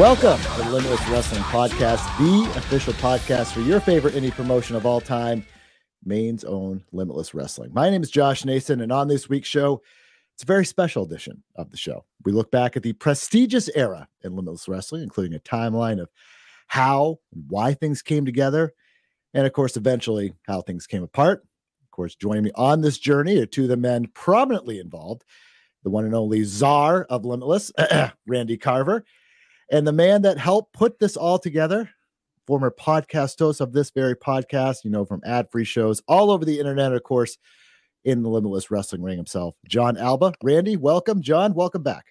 Welcome to the Limitless Wrestling Podcast, the official podcast for your favorite indie promotion of all time, Maine's own Limitless Wrestling. My name is Josh Nason, and on this week's show, it's a very special edition of the show. We look back at the prestigious era in Limitless Wrestling, including a timeline of how and why things came together, and of course, eventually how things came apart. Of course, joining me on this journey are two of the men prominently involved the one and only czar of Limitless, Randy Carver, and the man that helped put this all together, former podcast host of this very podcast, you know, from ad free shows all over the internet, of course, in the Limitless Wrestling Ring himself, Jon Alba. Randy, welcome. Jon, welcome back.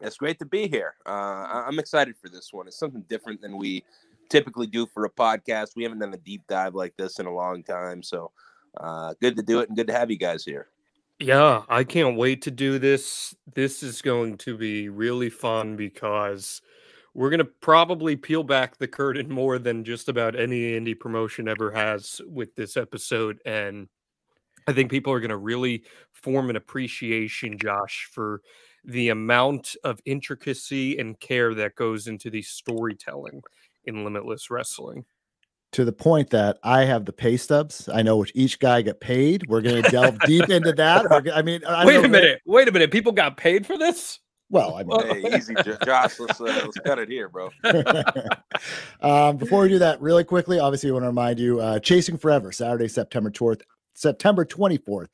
It's great to be here. Uh, I'm excited for this one. It's something different than we typically do for a podcast. We haven't done a deep dive like this in a long time. So uh, good to do it and good to have you guys here. Yeah, I can't wait to do this. This is going to be really fun because we're going to probably peel back the curtain more than just about any indie promotion ever has with this episode. And I think people are going to really form an appreciation, Josh, for the amount of intricacy and care that goes into the storytelling in Limitless Wrestling to the point that I have the pay stubs. I know which each guy got paid. We're going to delve deep into that. We're, I mean, I wait a minute. Wait a minute. People got paid for this? Well, I mean, hey, easy, Josh. Let's, uh, let's cut it here, bro. um, before we do that, really quickly, obviously, I want to remind you: uh, Chasing Forever, Saturday, September fourth, September twenty fourth,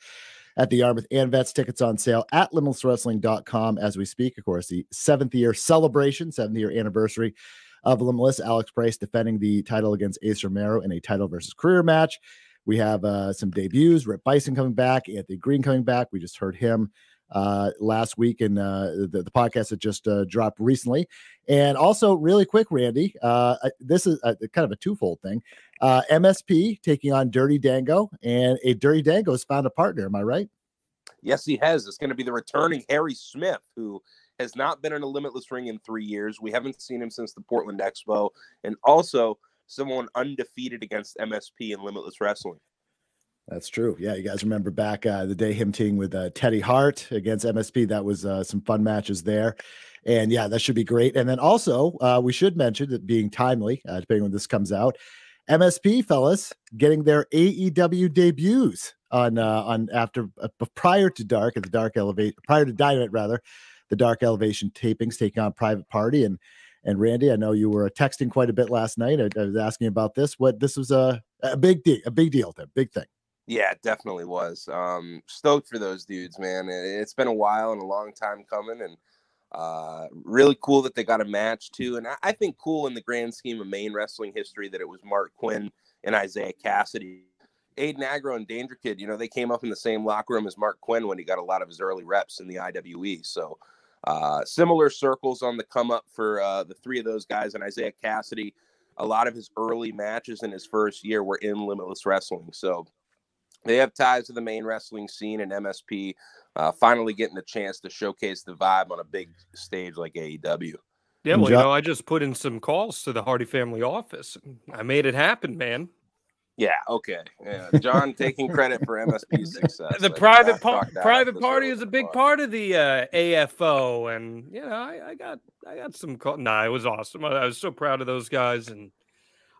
at the Yarmouth and Vets. Tickets on sale at limitlesswrestling.com as we speak. Of course, the seventh year celebration, seventh year anniversary of Limitless. Alex Price defending the title against Ace Romero in a title versus career match. We have uh, some debuts. Rip Bison coming back. Anthony Green coming back. We just heard him uh, last week in uh, the, the podcast that just uh, dropped recently. And also, really quick, Randy, uh, this is a, kind of a twofold thing. Uh, MSP taking on Dirty Dango, and a Dirty Dango has found a partner. Am I right? Yes, he has. It's going to be the returning Harry Smith, who has not been in a limitless ring in three years. We haven't seen him since the Portland Expo, and also someone undefeated against MSP in limitless wrestling. That's true. Yeah, you guys remember back uh, the day him teaming with uh, Teddy Hart against MSP. That was uh, some fun matches there, and yeah, that should be great. And then also, uh, we should mention that being timely, uh, depending when this comes out, MSP fellas getting their AEW debuts on uh, on after prior to Dark at the Dark Elevate prior to Dynamite rather the Dark Elevation tapings, taking on Private Party. And and Randy, I know you were texting quite a bit last night. I, I was asking about this. What this was a a big deal, a big deal, a big thing. Yeah, it definitely was. Um, stoked for those dudes, man. It's been a while and a long time coming, and uh, really cool that they got a match too. And I, I think cool in the grand scheme of Maine wrestling history that it was Mark Quinn and Isaiah Cassidy. Aiden Agro and Danger Kid, you know, they came up in the same locker room as Mark Quinn when he got a lot of his early reps in the IWE. So uh, similar circles on the come up for uh, the three of those guys and Isaiah Cassidy. A lot of his early matches in his first year were in Limitless Wrestling. So they have ties to the Maine wrestling scene and MSP uh, finally getting a chance to showcase the vibe on a big stage like AEW. Yeah, well, you know, I just put in some calls to the Hardy family office. I made it happen, man. Yeah. Okay. Yeah. Jon taking credit for MSP success. the private part, private party is a big part of the uh, AFO, and you know, I, I got I got some. Call- nah, it was awesome. I, I, was so proud of those guys, and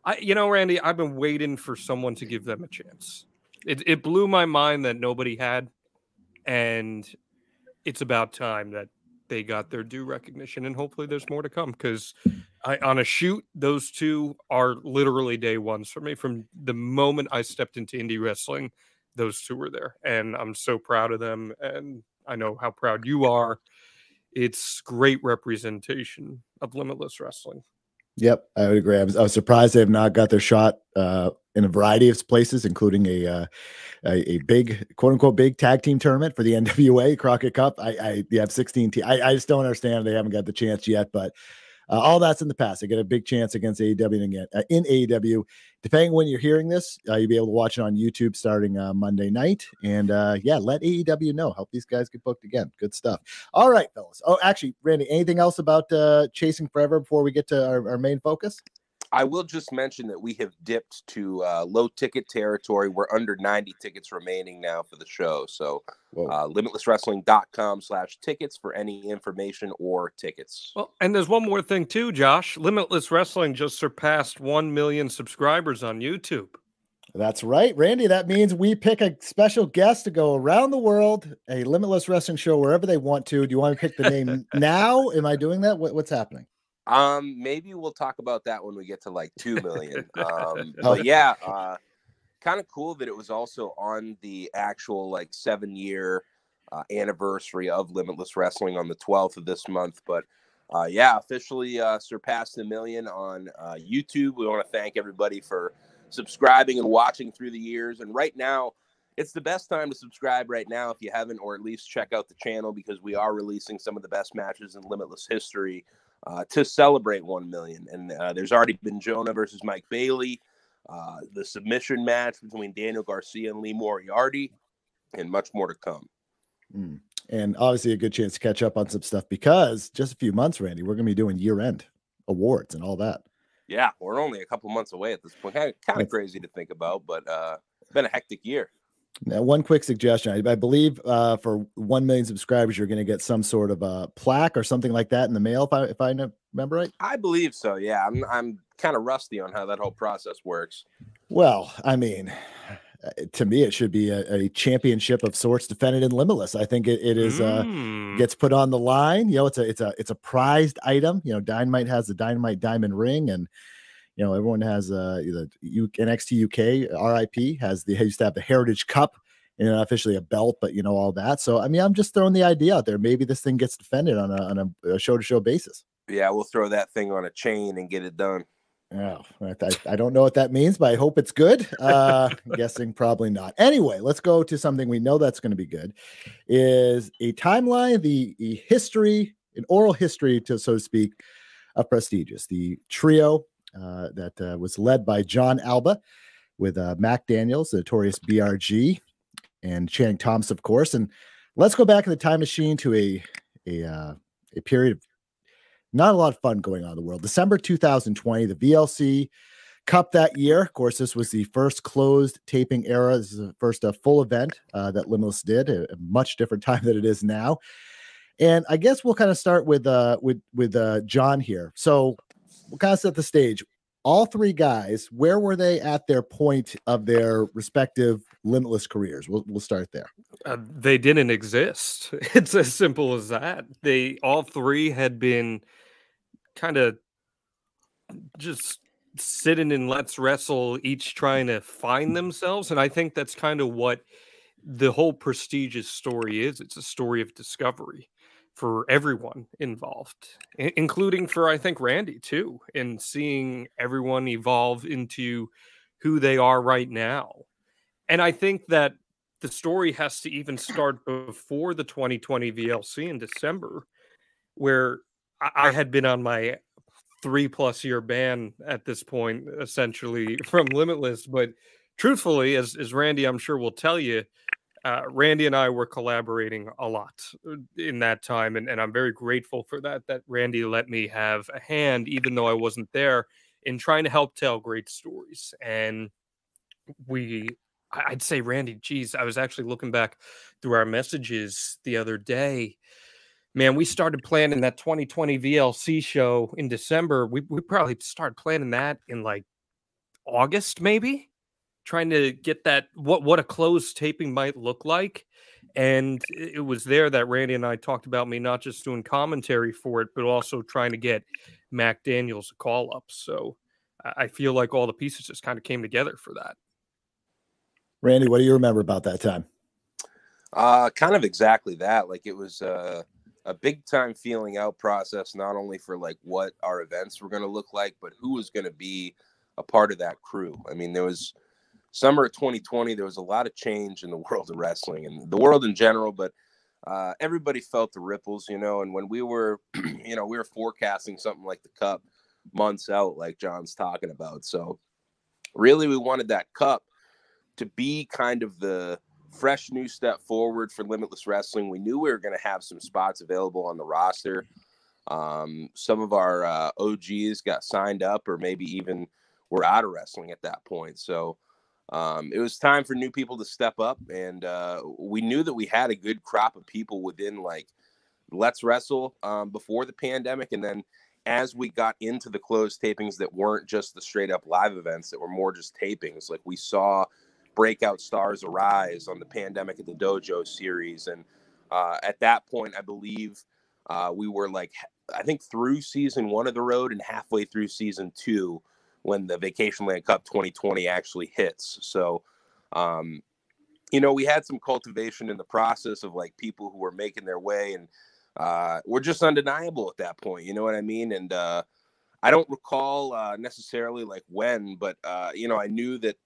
I, you know, Randy, I've been waiting for someone to give them a chance. It it blew my mind that nobody had, and it's about time that they got their due recognition, and hopefully, there's more to come because I, on a shoot, those two are literally day ones for me. From the moment I stepped into indie wrestling, those two were there, and I'm so proud of them. And I know how proud you are. It's great representation of limitless wrestling. Yep, I would agree. I was, I was surprised they have not got their shot uh, in a variety of places, including a, uh, a, a big quote unquote big tag team tournament for the NWA Crockett Cup. I, I you have 16 te- I, I just don't understand they haven't got the chance yet, but uh, all that's in the past. They get a big chance against AEW again uh, in AEW. Depending when you're hearing this, uh, you'll be able to watch it on YouTube starting uh, Monday night. And uh, yeah, let AEW know. Help these guys get booked again. Good stuff. All right, fellas. Oh, actually, Randy, anything else about uh, Chasing Forever before we get to our, our main focus? I will just mention that we have dipped to uh, low ticket territory. We're under 90 tickets remaining now for the show. So uh, limitlesswrestling.com slash tickets for any information or tickets. Well, and there's one more thing too, Josh. Limitless Wrestling just surpassed 1 million subscribers on YouTube. That's right, Randy. That means we pick a special guest to go around the world, a Limitless Wrestling show wherever they want to. Do you want to pick the name now? Am I doing that? What, what's happening? Um, maybe we'll talk about that when we get to like two million. um, but yeah, uh, kind of cool that it was also on the actual like seven year uh, anniversary of Limitless Wrestling on the 12th of this month. But uh, yeah, officially uh, surpassed a million on uh, YouTube. We want to thank everybody for subscribing and watching through the years. And right now, it's the best time to subscribe right now if you haven't, or at least check out the channel because we are releasing some of the best matches in Limitless history uh, to celebrate 1 million. And uh, there's already been Jonah versus Mike Bailey, uh, the submission match between Daniel Garcia and Lee Moriarty, and much more to come. Mm. And obviously, a good chance to catch up on some stuff because just a few months, Randy, we're going to be doing year end awards and all that. Yeah, we're only a couple months away at this point. Kind of, kind of crazy to think about, but uh, it's been a hectic year. Now, one quick suggestion. I, I believe uh, for one million subscribers, you're going to get some sort of a plaque or something like that in the mail. If I if I remember right, I believe so. Yeah, I'm I'm kind of rusty on how that whole process works. Well, I mean, to me, it should be a, a championship of sorts defended in Limitless. I think it, it is uh, mm. gets put on the line. You know, it's a it's a it's a prized item. You know, Dynamite has the Dynamite Diamond Ring and you know, everyone has uh the U- NXT UK RIP has the used to have the Heritage Cup and officially a belt, but you know all that. So I mean, I'm just throwing the idea out there. Maybe this thing gets defended on a on a show to show basis. Yeah, we'll throw that thing on a chain and get it done. Oh, I, I don't know what that means, but I hope it's good. Uh, guessing probably not. Anyway, let's go to something we know that's going to be good. Is a timeline, the, the history, an oral history, to so to speak, of prestigious. The trio uh, that uh, was led by Jon Alba with uh, Mac Daniels, the notorious BRG, and Channing Thomas, of course. And let's go back in the time machine to a a uh, a period of not a lot of fun going on in the world. December 2020, the VLC Cup that year. Of course, this was the first closed taping era. This is the first uh, full event that Limitless did. A, a, much different time than it is now. And I guess we'll kind of start with uh with with uh Jon here. So we'll kind of set the stage. All three guys, where were they at their point of their respective limitless careers? We'll, we'll start there. Uh, they didn't exist. It's as simple as that. They all three had been kind of just sitting in let's wrestle, each trying to find themselves. And I think that's kind of what the whole prestigious story is. It's a story of discovery for everyone involved, including for I think Randy too, in seeing everyone evolve into who they are right now. And I think that the story has to even start before the 2020 VLC in December, where I had been on my three plus year ban at this point, essentially from Limitless. But truthfully, as, as Randy, I'm sure will tell you, uh, Randy and I were collaborating a lot uh, in that time, and, and I'm very grateful for that. That Randy let me have a hand, even though I wasn't there, in trying to help tell great stories. And we, I'd say, Randy, geez, I was actually looking back through our messages the other day. Man, we started planning that 2020 VLC show in December. We, we probably started planning that in like August, maybe trying to get that what what a closed taping might look like and it was there that Randy and I talked about me not just doing commentary for it but also trying to get Mac Daniels a call up so I feel like all the pieces just kind of came together for that. Randy what do you remember about that time? Uh kind of exactly that like it was uh a big time feeling out process not only for like what our events were going to look like but who was going to be a part of that crew. I mean there was summer of 2020, there was a lot of change in the world of wrestling and the world in general, but uh, everybody felt the ripples, you know. And when we were, you know, we were forecasting something like the Cup months out, like Jon's talking about. So, really, we wanted that Cup to be kind of the fresh new step forward for Limitless Wrestling. We knew we were going to have some spots available on the roster. Um, some of our uh, OGs got signed up, or maybe even were out of wrestling at that point. So um, it was time for new people to step up, and uh, we knew that we had a good crop of people within like Let's Wrestle um, before the pandemic, and then as we got into the closed tapings that weren't just the straight up live events that were more just tapings, like we saw breakout stars arise on the pandemic at the dojo series, and uh, at that point, I believe uh, we were like I think through season one of the road and halfway through season two when the Vacationland Cup 2020 actually hits. So, um, you know, we had some cultivation in the process of like people who were making their way and uh, we're just undeniable at that point. You know what I mean? And uh, I don't recall uh, necessarily like when, but uh, you know, I knew that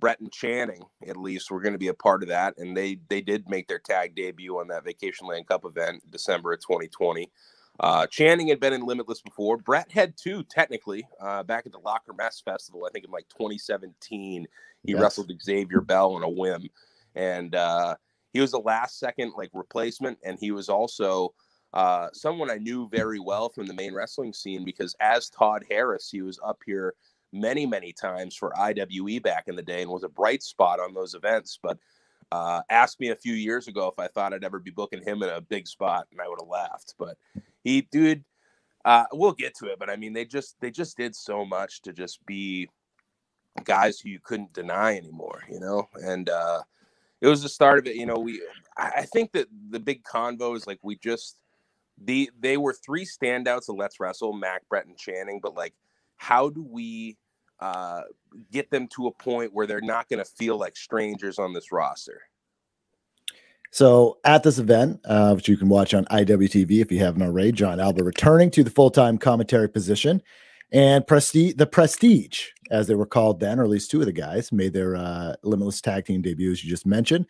Brett and Channing at least were going to be a part of that, and they they did make their tag debut on that Vacationland Cup event December of 2020. Uh, Channing had been in Limitless before. Brett had two, technically, uh, back at the Locker Mess Festival, I think in like 2017. He yes. wrestled Xavier Bell on a whim. And uh, he was a last second like replacement. And he was also uh, someone I knew very well from the Maine wrestling scene because as Todd Harris, he was up here many, many times for IWE back in the day and was a bright spot on those events. But uh, asked me a few years ago if I thought I'd ever be booking him in a big spot, and I would have laughed. But he, dude, uh, we'll get to it. But I mean, they just they just did so much to just be guys who you couldn't deny anymore, you know. And uh, it was the start of it. You know, we I think that the big convo is like we just the they were three standouts of Let's Wrestle, Mac, Brett, and Channing. But like, how do we uh, get them to a point where they're not going to feel like strangers on this roster. So at this event, uh, which you can watch on IWTV if you haven't already, Jon Alba returning to the full-time commentary position, and Prestige, the Prestige, as they were called then, or at least two of the guys, made their uh, Limitless tag team debuts. You just mentioned,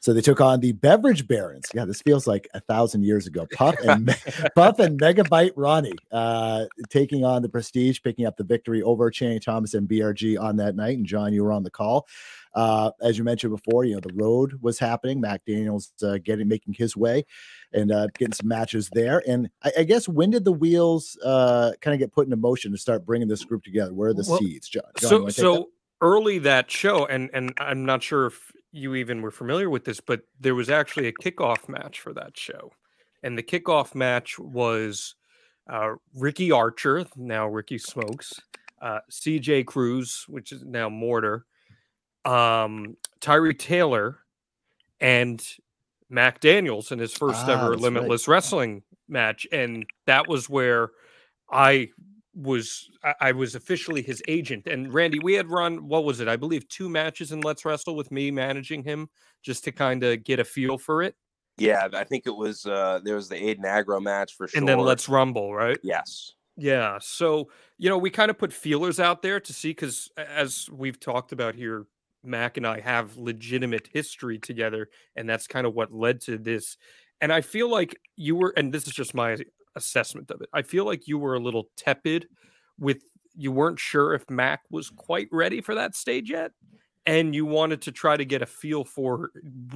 so they took on the Beverage Barons. Yeah, this feels like a thousand years ago. Puff and Puff and Megabyte Ronnie uh, taking on the Prestige, picking up the victory over Channing Thomas and BRG on that night. And Jon, you were on the call. Uh, as you mentioned before, you know the road was happening. Mac Daniels uh, getting making his way and uh, getting some matches there. And I, I guess when did the wheels uh, kind of get put into motion to start bringing this group together? Where are the well, seeds, John? Jon so so that? early that show, and and I'm not sure if you even were familiar with this, but there was actually a kickoff match for that show, and the kickoff match was uh, Ricky Archer, now Ricky Smokes, uh, C.J. Cruz, which is now Mortar, um, Tyree Taylor, and Mac Daniels in his first ah, ever Limitless right. Wrestling match, and that was where I was I was officially his agent. And Randy, we had run what was it? I believe two matches in Let's Wrestle with me managing him just to kind of get a feel for it. Yeah, I think it was uh there was the Aiden Agro match for sure. And then Let's Rumble, right? Yes. Yeah. So, you know, we kind of put feelers out there to see because as we've talked about here Mac and I have legitimate history together, and that's kind of what led to this. And I feel like you were, and this is just my assessment of it. I feel like you were a little tepid with you weren't sure if Mac was quite ready for that stage yet, and you wanted to try to get a feel for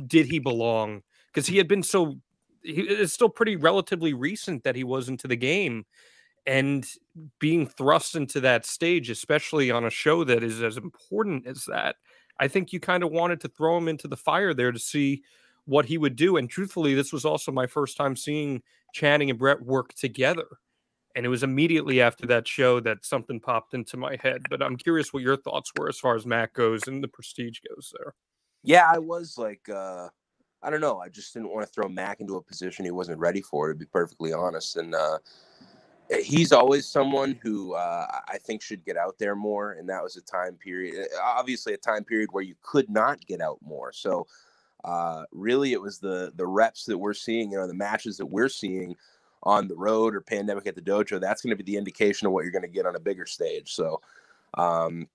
did he belong because he had been so. He, it's still pretty relatively recent that he was into the game, and being thrust into that stage, especially on a show that is as important as that, I think you kind of wanted to throw him into the fire there to see what he would do. And truthfully, this was also my first time seeing Channing and Brett work together. And it was immediately after that show that something popped into my head. But I'm curious what your thoughts were as far as Mac goes and the prestige goes there. Yeah, I was like, uh, I don't know. I just didn't want to throw Mac into a position he wasn't ready for, to be perfectly honest. And uh, he's always someone who uh, I think should get out there more, and that was a time period, eh, obviously a time period where you could not get out more. So, uh, really, it was the the reps that we're seeing, you know, the matches that we're seeing on the road or pandemic at the dojo. That's going to be the indication of what you're going to get on a bigger stage. So, um,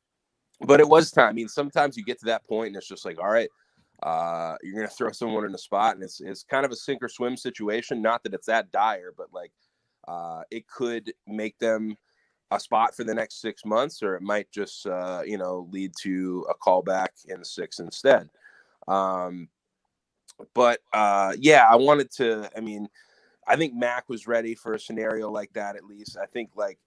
but it was time. I mean, sometimes you get to that point, and it's just like, all right. Uh, you're gonna throw someone in a spot, and it's it's kind of a sink or swim situation. Not that it's that dire, but like uh, it could make them a spot for the next six months, or it might just uh, you know lead to a callback in six instead. Um, but uh, yeah, I wanted to. I mean, I think Mac was ready for a scenario like that at least. I think like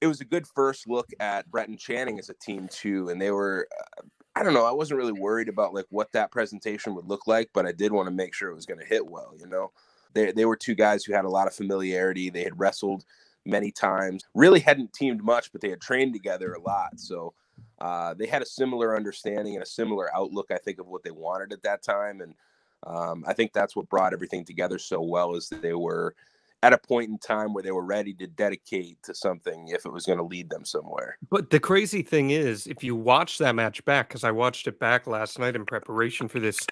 it was a good first look at Brett and Channing as a team too, and they were. Uh, I don't know. I wasn't really worried about like what that presentation would look like, but I did want to make sure it was going to hit well. You know, they they were two guys who had a lot of familiarity. They had wrestled many times. Really hadn't teamed much, but they had trained together a lot. So uh, they had a similar understanding and a similar outlook, I think, of what they wanted at that time. And um, I think that's what brought everything together so well is that they were at a point in time where they were ready to dedicate to something if it was going to lead them somewhere. But the crazy thing is, if you watch that match back, because I watched it back last night in preparation for this,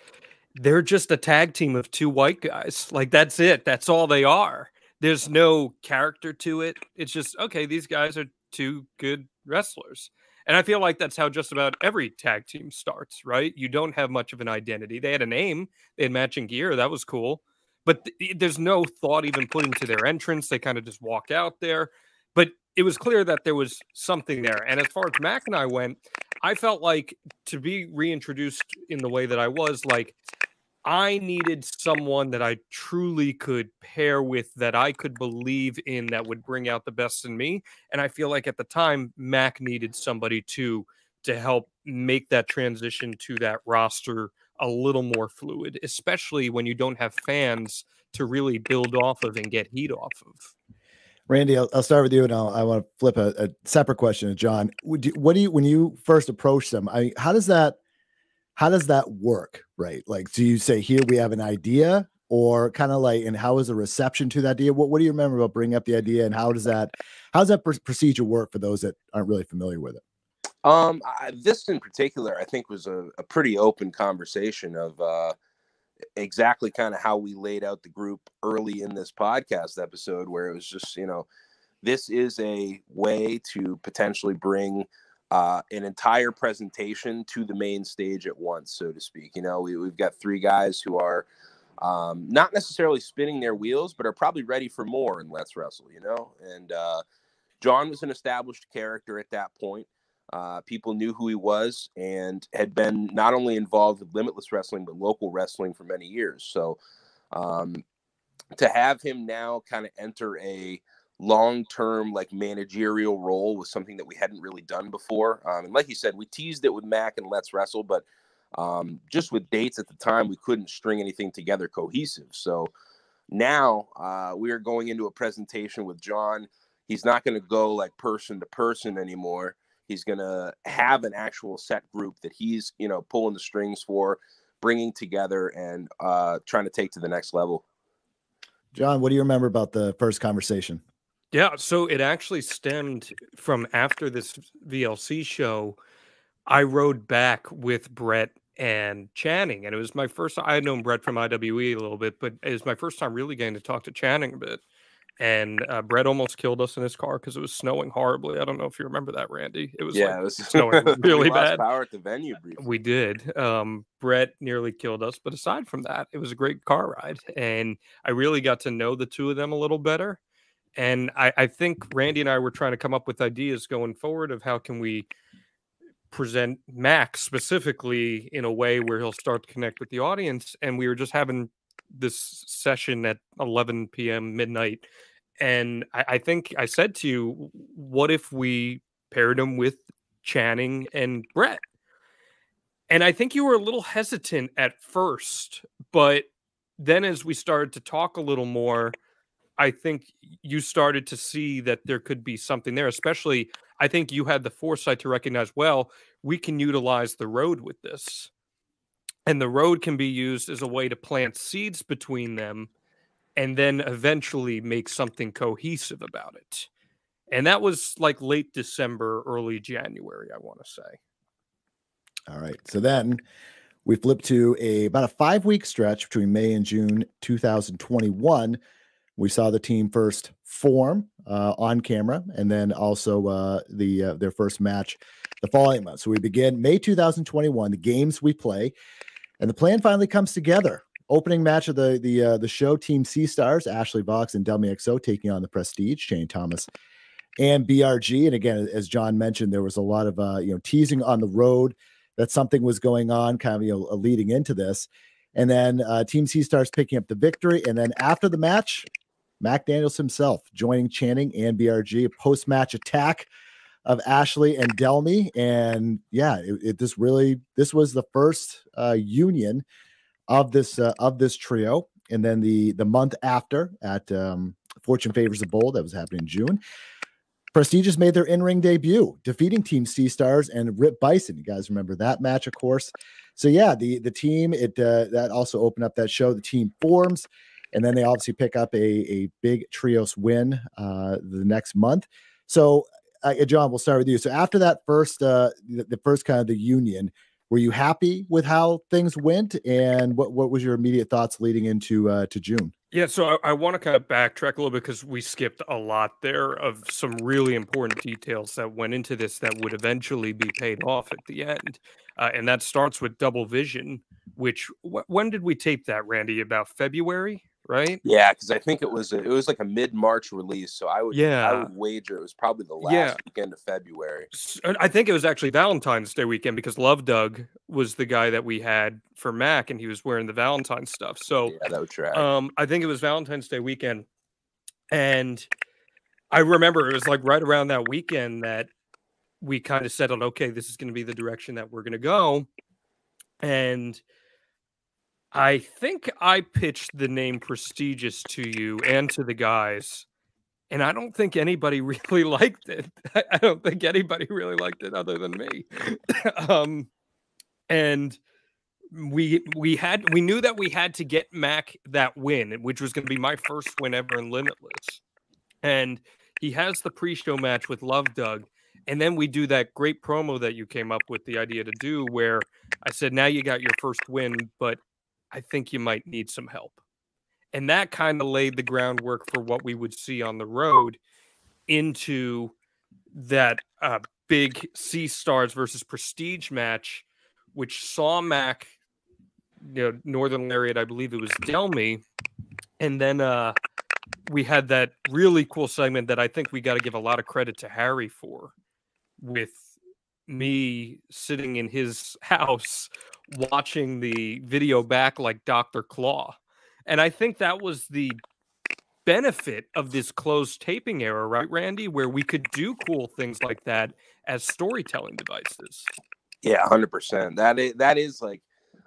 they're just a tag team of two white guys. Like that's it. That's all they are. There's no character to it. It's just okay. These guys are two good wrestlers. And I feel like that's how just about every tag team starts, right? You don't have much of an identity. They had a name, they had matching gear. That was cool but th- there's no thought even put into their entrance. They kind of just walk out there. But it was clear that there was something there. And as far as Mac and I went, I felt like to be reintroduced in the way that I was, like I needed someone that I truly could pair with, that I could believe in, that would bring out the best in me. And I feel like at the time, Mac needed somebody to to help make that transition to that roster a little more fluid, especially when you don't have fans to really build off of and get heat off of. Randy, I'll, I'll start with you, and I'll, I want to flip a, a, separate question to Jon. Would you, what do you when you first approach them? I how does that how does that work? Right, like do you say here we have an idea, or kind of like, and how is the reception to that idea? What What do you remember about bringing up the idea, and how does that how does that pr- procedure work for those that aren't really familiar with it? Um, I, this in particular, I think, was a, a pretty open conversation of uh, exactly kind of how we laid out the group early in this podcast episode, where it was just, you know, this is a way to potentially bring uh, an entire presentation to the main stage at once, so to speak. You know, we, we've got three guys who are um, not necessarily spinning their wheels, but are probably ready for more in Let's Wrestle, you know? And uh, Jon was an established character at that point. Uh, people knew who he was and had been not only involved with Limitless Wrestling, but local wrestling for many years. So um, to have him now kind of enter a long term, like managerial role was something that we hadn't really done before. Um, and like you said, we teased it with Mac and Let's Wrestle, but um, just with dates at the time, we couldn't string anything together cohesive. So now uh, we are going into a presentation with Jon. He's not going to go like person to person anymore. He's going to have an actual set group that he's, you know, pulling the strings for, bringing together and uh, trying to take to the next level. Jon, what do you remember about the first conversation? Yeah, so it actually stemmed from after this VLC show. I rode back with Brett and Channing, and it was my first. I had known Brett from IWE a little bit, but it was my first time really getting to talk to Channing a bit and uh, Brett almost killed us in his car because it was snowing horribly. I don't know if you remember that, Randy. It was yeah, like it was snowing really bad. Power at the venue. Briefly. We did. Um, Brett nearly killed us, but aside from that, it was a great car ride, and I really got to know the two of them a little better. And I, I think Randy and I were trying to come up with ideas going forward of how can we present Max specifically in a way where he'll start to connect with the audience. And we were just having this session at 11 p.m. midnight, and I, I think I said to you, "What if we paired him with Channing and Brett?" And I think you were a little hesitant at first, but then as we started to talk a little more, I think you started to see that there could be something there. Especially, I think you had the foresight to recognize, well, we can utilize the road with this and the road can be used as a way to plant seeds between them and then eventually make something cohesive about it. And that was like late December, early January, I want to say. All right. So then we flip to a about a five week stretch between May and June 2021. We saw the team first form uh, on camera, and then also uh, the uh, their first match the following month. So we begin May 2021. The games we play and the plan finally comes together. Opening match of the the uh, the show, Team Sea Stars, Ashley Vox and Delmi Exo taking on the Prestige, Shane Thomas and BRG. And again, as Jon mentioned, there was a lot of uh, you know teasing on the road that something was going on, kind of you know leading into this. And then uh, Team Sea Stars picking up the victory. And then after the match, Mac Daniels himself joining Channing and BRG, a post match attack of Ashley and Delmi. And yeah, it, it, this really this was the first uh, union of this uh, of this trio. And then the the month after at um, Fortune Favors the Bold that was happening in June. Prestigious made their in-ring debut, defeating Team Sea Stars and Rip Bison. You guys remember that match, of course. So yeah, the the team it uh, that also opened up that show. The team forms, and then they obviously pick up a a big trios win uh, the next month. So uh, Jon, we'll start with you. So after that first uh, the, the first kind of the union, were you happy with how things went, and what what was your immediate thoughts leading into uh, to June? Yeah, so I, I want to kind of backtrack a little bit because we skipped a lot there of some really important details that went into this that would eventually be paid off at the end. Uh, and that starts with Double Vision, which wh- when did we tape that, Randy? About February? Right? Yeah, because I think it was a, it was like a mid March release, so I would yeah I would wager it was probably the last yeah. weekend of February. I think it was actually Valentine's Day weekend because Love Doug was the guy that we had for Mac, and he was wearing the Valentine stuff. So yeah, that would track. Um, I think it was Valentine's Day weekend, and I remember it was like right around that weekend that we kind of settled. Okay, this is going to be the direction that we're going to go, and I think I pitched the name prestigious to you and to the guys, and I don't think anybody really liked it. I don't think anybody really liked it other than me. um, and we we had we knew that we had to get Mac that win, which was going to be my first win ever in Limitless. And he has the pre-show match with Love Doug, and then we do that great promo that you came up with the idea to do, where I said, "Now you got your first win, but I think you might need some help. And that kind of laid the groundwork for what we would see on the road into that uh, big Sea Stars versus Prestige match, which saw Mac, you know, Northern Lariat, I believe it was Delmi. And then uh, we had that really cool segment that I think we got to give a lot of credit to Harry for with me sitting in his house watching the video back like Dr. Claw. And I think that was the benefit of this closed taping era, right, Randy, where we could do cool things like that as storytelling devices. Yeah, hundred percent. That is that is like,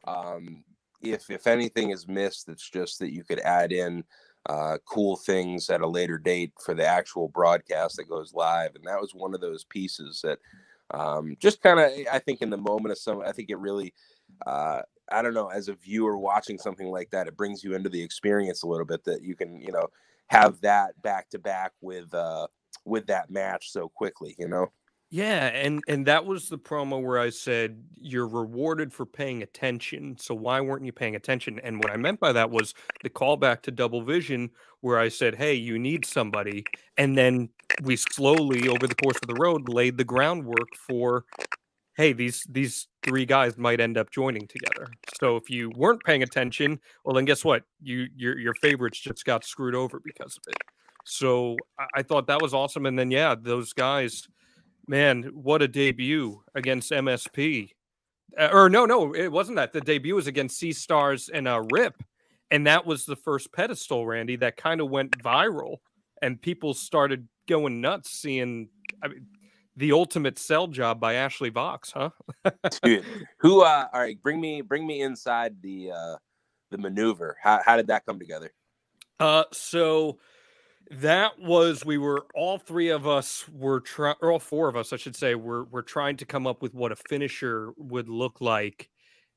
um, if if anything is missed, it's just that you could add in uh, cool things at a later date for the actual broadcast that goes live, and that was one of those pieces that um, just kind of I think in the moment of some, I think it really uh, I don't know, as a viewer watching something like that, it brings you into the experience a little bit that you can, you know, have that back to back with uh with that match so quickly, you know. Yeah, and and that was the promo where I said you're rewarded for paying attention. So why weren't you paying attention? And what I meant by that was the callback to Double Vision, where I said, "Hey, you need somebody," and then we slowly over the course of the road laid the groundwork for hey, these these three guys might end up joining together. So if you weren't paying attention, well, then guess what? You your your favorites just got screwed over because of it. So I, I thought that was awesome. And then yeah, those guys, man, what a debut against MSP. Uh, or no, no, it wasn't that. The debut was against Sea Stars and uh, Rip, and that was the first pedestal, Randy, that kind of went viral, and people started going nuts seeing. I mean, the ultimate sell job by Ashley Vox, huh? Dude, who? Uh, all right, bring me bring me inside the uh, the maneuver. How how did that come together? Uh, so that was we were all three of us were trying, or all four of us, I should say, were were trying to come up with what a finisher would look like,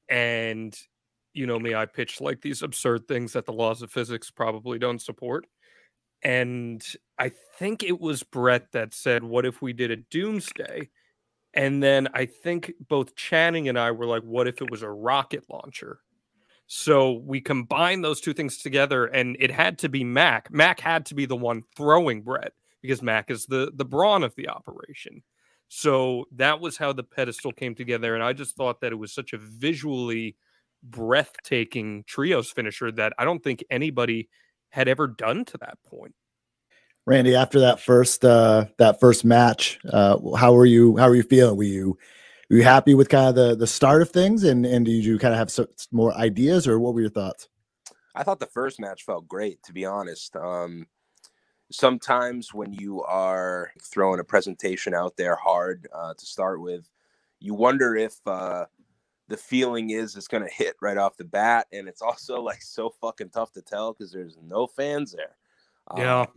and you know me, I pitched like these absurd things that the laws of physics probably don't support. And I think it was Brett that said, What if we did a doomsday? And then I think both Channing and I were like, What if it was a rocket launcher? So we combined those two things together, and it had to be Mac. Mac had to be the one throwing Brett because Mac is the the brawn of the operation. So that was how the pedestal came together, and I just thought that it was such a visually breathtaking trios finisher that I don't think anybody had ever done to that point. Randy, after that first uh, that first match, uh, how were you? How were you feeling? Were you Are you happy with kind of the the start of things, and and did you kind of have some more ideas, or what were your thoughts? I thought the first match felt great, to be honest. Um, sometimes when you are throwing a presentation out there hard uh, to start with, you wonder if uh, the feeling is it's going to hit right off the bat, and it's also like so fucking tough to tell because there's no fans there. Yeah. Um,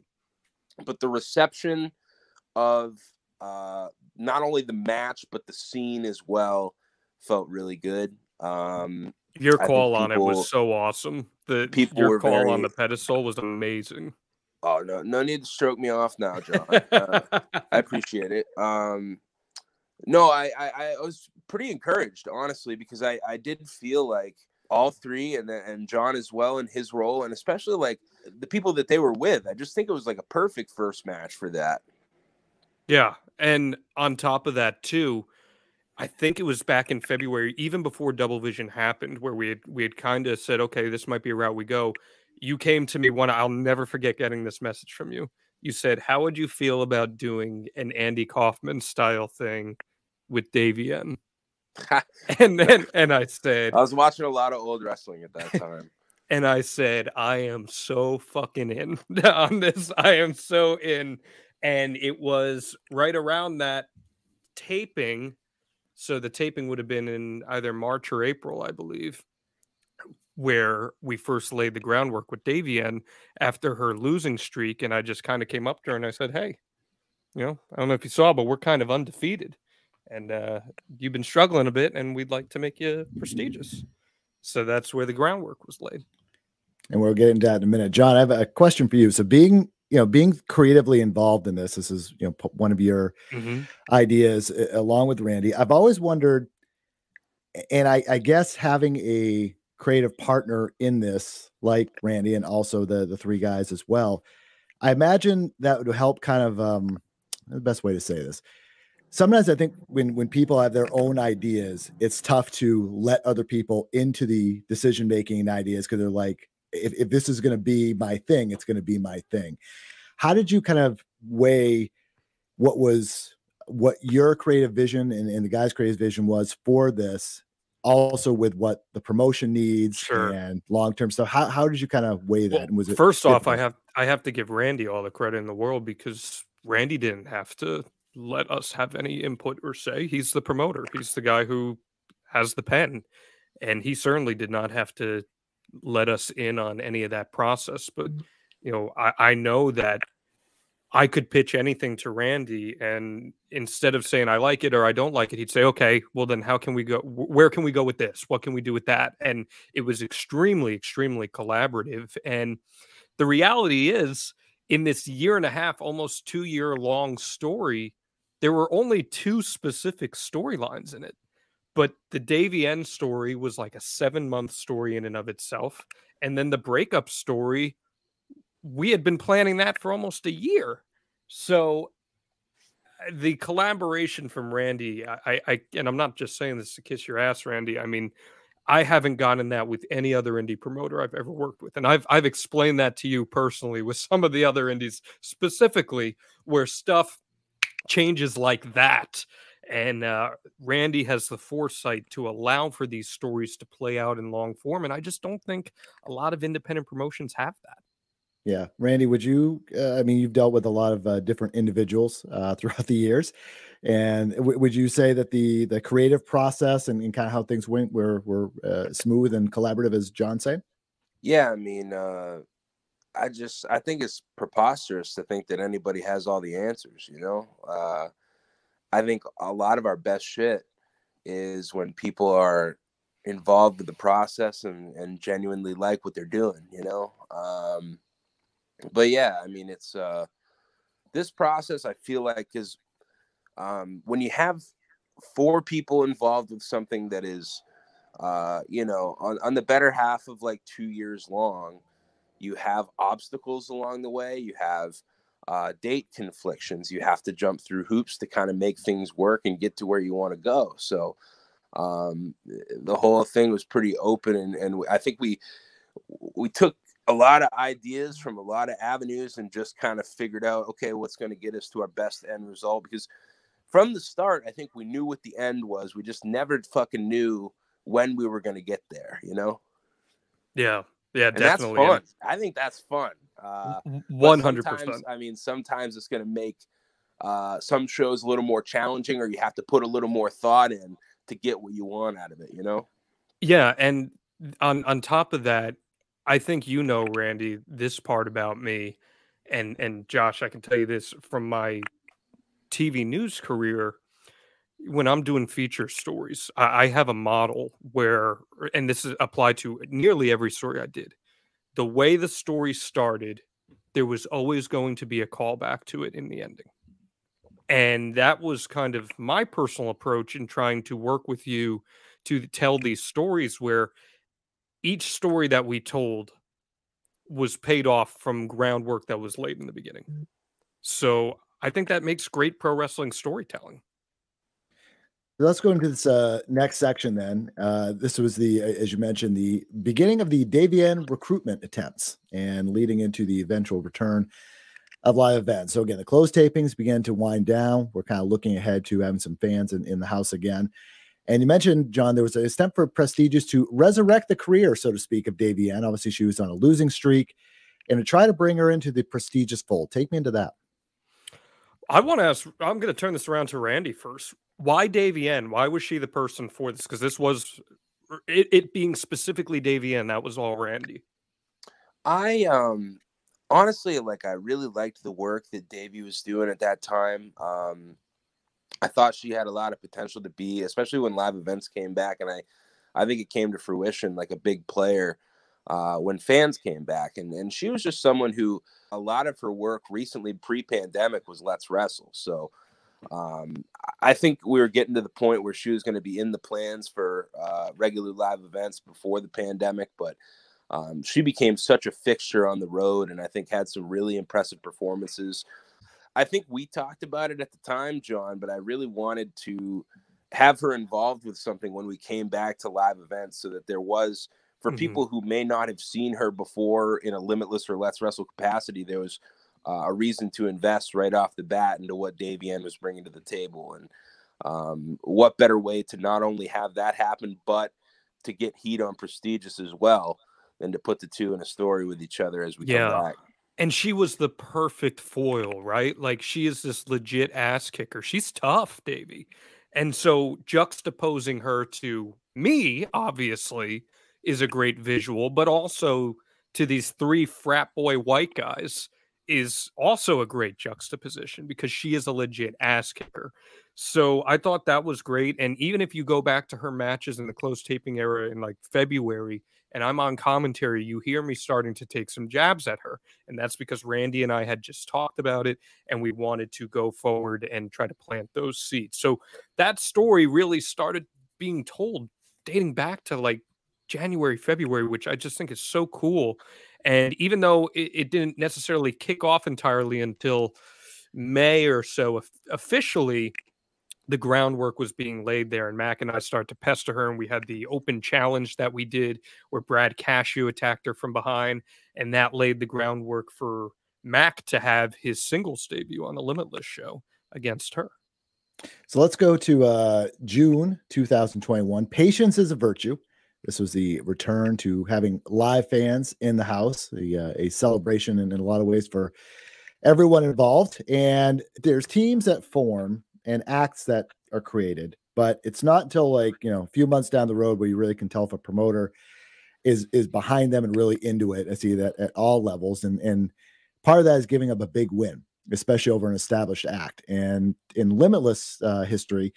but the reception of uh, not only the match but the scene as well felt really good. Um, Your call on it was so awesome. The people your were call on the pedestal was amazing. oh no, no need to stroke me off now, Jon. Uh, I appreciate it. Um, no, I, I I was pretty encouraged, honestly, because I I did feel like all three and and Jon as well in his role, and especially like the people that they were with. I just think it was like a perfect first match for that. Yeah, and on top of that too, I think it was back in February, even before Double Vision happened, where we had we had kind of said, okay, this might be a route we go. You came to me one. I'll never forget getting this message from you. You said, "How would you feel about doing an Andy Kaufman style thing with Davienne?" and then and I said, I was watching a lot of old wrestling at that time. and I said, I am so fucking in on this. I am so in. And it was right around that taping. So the taping would have been in either March or April, I believe, where we first laid the groundwork with Davienne after her losing streak. And I just kind of came up to her and I said, Hey, you know, I don't know if you saw, but we're kind of undefeated. And uh, you've been struggling a bit, and we'd like to make you prestigious. So that's where the groundwork was laid. and we'll get into that in a minute. Jon, I have a question for you. So being, you know, being creatively involved in this, this is, you know, one of your ideas uh, along with Randy. I've always wondered, and I, I guess having a creative partner in this, like Randy, and also the the three guys as well, I imagine that would help kind of um the best way to say this. Sometimes I think when when people have their own ideas, it's tough to let other people into the decision making ideas because they're like, if, if this is going to be my thing, it's going to be my thing. How did you kind of weigh what was what your creative vision and, and the guy's creative vision was for this, also with what the promotion needs Sure. and long term stuff? How how did you kind of weigh that? Well, and was it first off, I have I have to give Randy all the credit in the world because Randy didn't have to let us have any input or say. He's the promoter. He's the guy who has the pen, and he certainly did not have to let us in on any of that process. But mm-hmm. you know, I, I know that I could pitch anything to Randy, and instead of saying I like it or I don't like it, he'd say, "Okay, well then, how can we go? Where can we go with this? What can we do with that?" And it was extremely, extremely collaborative. And the reality is, in this year and a half, almost two year long story, there were only two specific storylines in it. But the Davienne story was like a seven month story in and of itself. And then the breakup story, we had been planning that for almost a year. So uh, the collaboration from Randy, I, I and I'm not just saying this to kiss your ass, Randy. I mean, I haven't gotten that with any other indie promoter I've ever worked with. And I've I've explained that to you personally with some of the other indies specifically where stuff changes like that. And uh, Randy has the foresight to allow for these stories to play out in long form. And I just don't think a lot of independent promotions have that. Yeah, Randy, would you? Uh, I mean, you've dealt with a lot of uh, different individuals uh, throughout the years, and w- would you say that the the creative process and, and kind of how things went were were uh, smooth and collaborative, as Jon said? Yeah, I mean, uh, I just I think it's preposterous to think that anybody has all the answers. You know, uh, I think a lot of our best shit is when people are involved with the process and and genuinely like what they're doing. You know, um, but yeah, I mean, it's uh, this process. I feel like is um, when you have four people involved with something that is uh, you know, on, on the better half of like two years long, you have obstacles along the way. You have uh, date conflictions. You have to jump through hoops to kind of make things work and get to where you want to go. So um, the whole thing was pretty open, and, and I think we we took a lot of ideas from a lot of avenues and just kind of figured out okay what's going to get us to our best end result because from the start, I think we knew what the end was. We just never fucking knew when we were going to get there, you know? Yeah. Yeah, and definitely. That's fun. I think that's fun. Uh, One hundred percent. I mean, sometimes it's going to make uh, some shows a little more challenging, or you have to put a little more thought in to get what you want out of it. You know? Yeah, and on on top of that, I think you know, Randy, this part about me, and and Josh, I can tell you this from my TV news career. When I'm doing feature stories, I, I have a model where, and this is applied to nearly every story I did. The way the story started, there was always going to be a callback to it in the ending. And that was kind of my personal approach in trying to work with you to tell these stories where each story that we told was paid off from groundwork that was laid in the beginning. So I think that makes great pro wrestling storytelling. Let's go into this uh, next section then. Uh, this was the, as you mentioned, the beginning of the Davienne recruitment attempts and leading into the eventual return of live events. So again, the closed tapings began to wind down. We're kind of looking ahead to having some fans in, in the house again. And you mentioned, Jon, there was an attempt for prestigious to resurrect the career, so to speak, of Davienne. Obviously, she was on a losing streak and to try to bring her into the prestigious fold. Take me into that. I want to ask, I'm going to turn this around to Randy first. Why Davienne? Why was she the person for this? Because this was it, it being specifically Davienne, that was all Randy. I um honestly like I really liked the work that Davy was doing at that time. Um I thought she had a lot of potential to be, especially when live events came back, and I, I think it came to fruition like a big player uh, when fans came back, and and she was just someone who a lot of her work recently pre-pandemic was Let's Wrestle, so. Um, I think we were getting to the point where she was going to be in the plans for uh, regular live events before the pandemic, but um, she became such a fixture on the road, and I think had some really impressive performances. I think we talked about it at the time, Jon, but I really wanted to have her involved with something when we came back to live events so that there was for mm-hmm. people who may not have seen her before in a limitless or let's wrestle capacity there was uh, a reason to invest right off the bat into what Davienne was bringing to the table and um, what better way to not only have that happen but to get heat on prestigious as well than to put the two in a story with each other as we yeah. come back and she was the perfect foil, right? Like she is this legit ass kicker. She's tough, Davy. And so juxtaposing her to me, obviously, is a great visual, but also to these three frat boy white guys is also a great juxtaposition because she is a legit ass kicker. So I thought that was great. And even if you go back to her matches in the close taping era in like February, and I'm on commentary, you hear me starting to take some jabs at her. And that's because Randy and I had just talked about it and we wanted to go forward and try to plant those seeds. So that story really started being told dating back to like January, February, which I just think is so cool. And even though it, it didn't necessarily kick off entirely until May or so officially, the groundwork was being laid there. And Mac and I started to pester her, and we had the open challenge that we did where Brad Cashew attacked her from behind, and that laid the groundwork for Mac to have his singles debut on the Limitless show against her. So let's go to uh, June 2021. Patience is a virtue. This was the return to having live fans in the house, a, uh, a celebration in, in a lot of ways for everyone involved. And there's teams that form and acts that are created. But it's not until like you know a few months down the road where you really can tell if a promoter is is behind them and really into it. I see that at all levels, and and part of that is giving up a big win, especially over an established act. And in Limitless uh, history,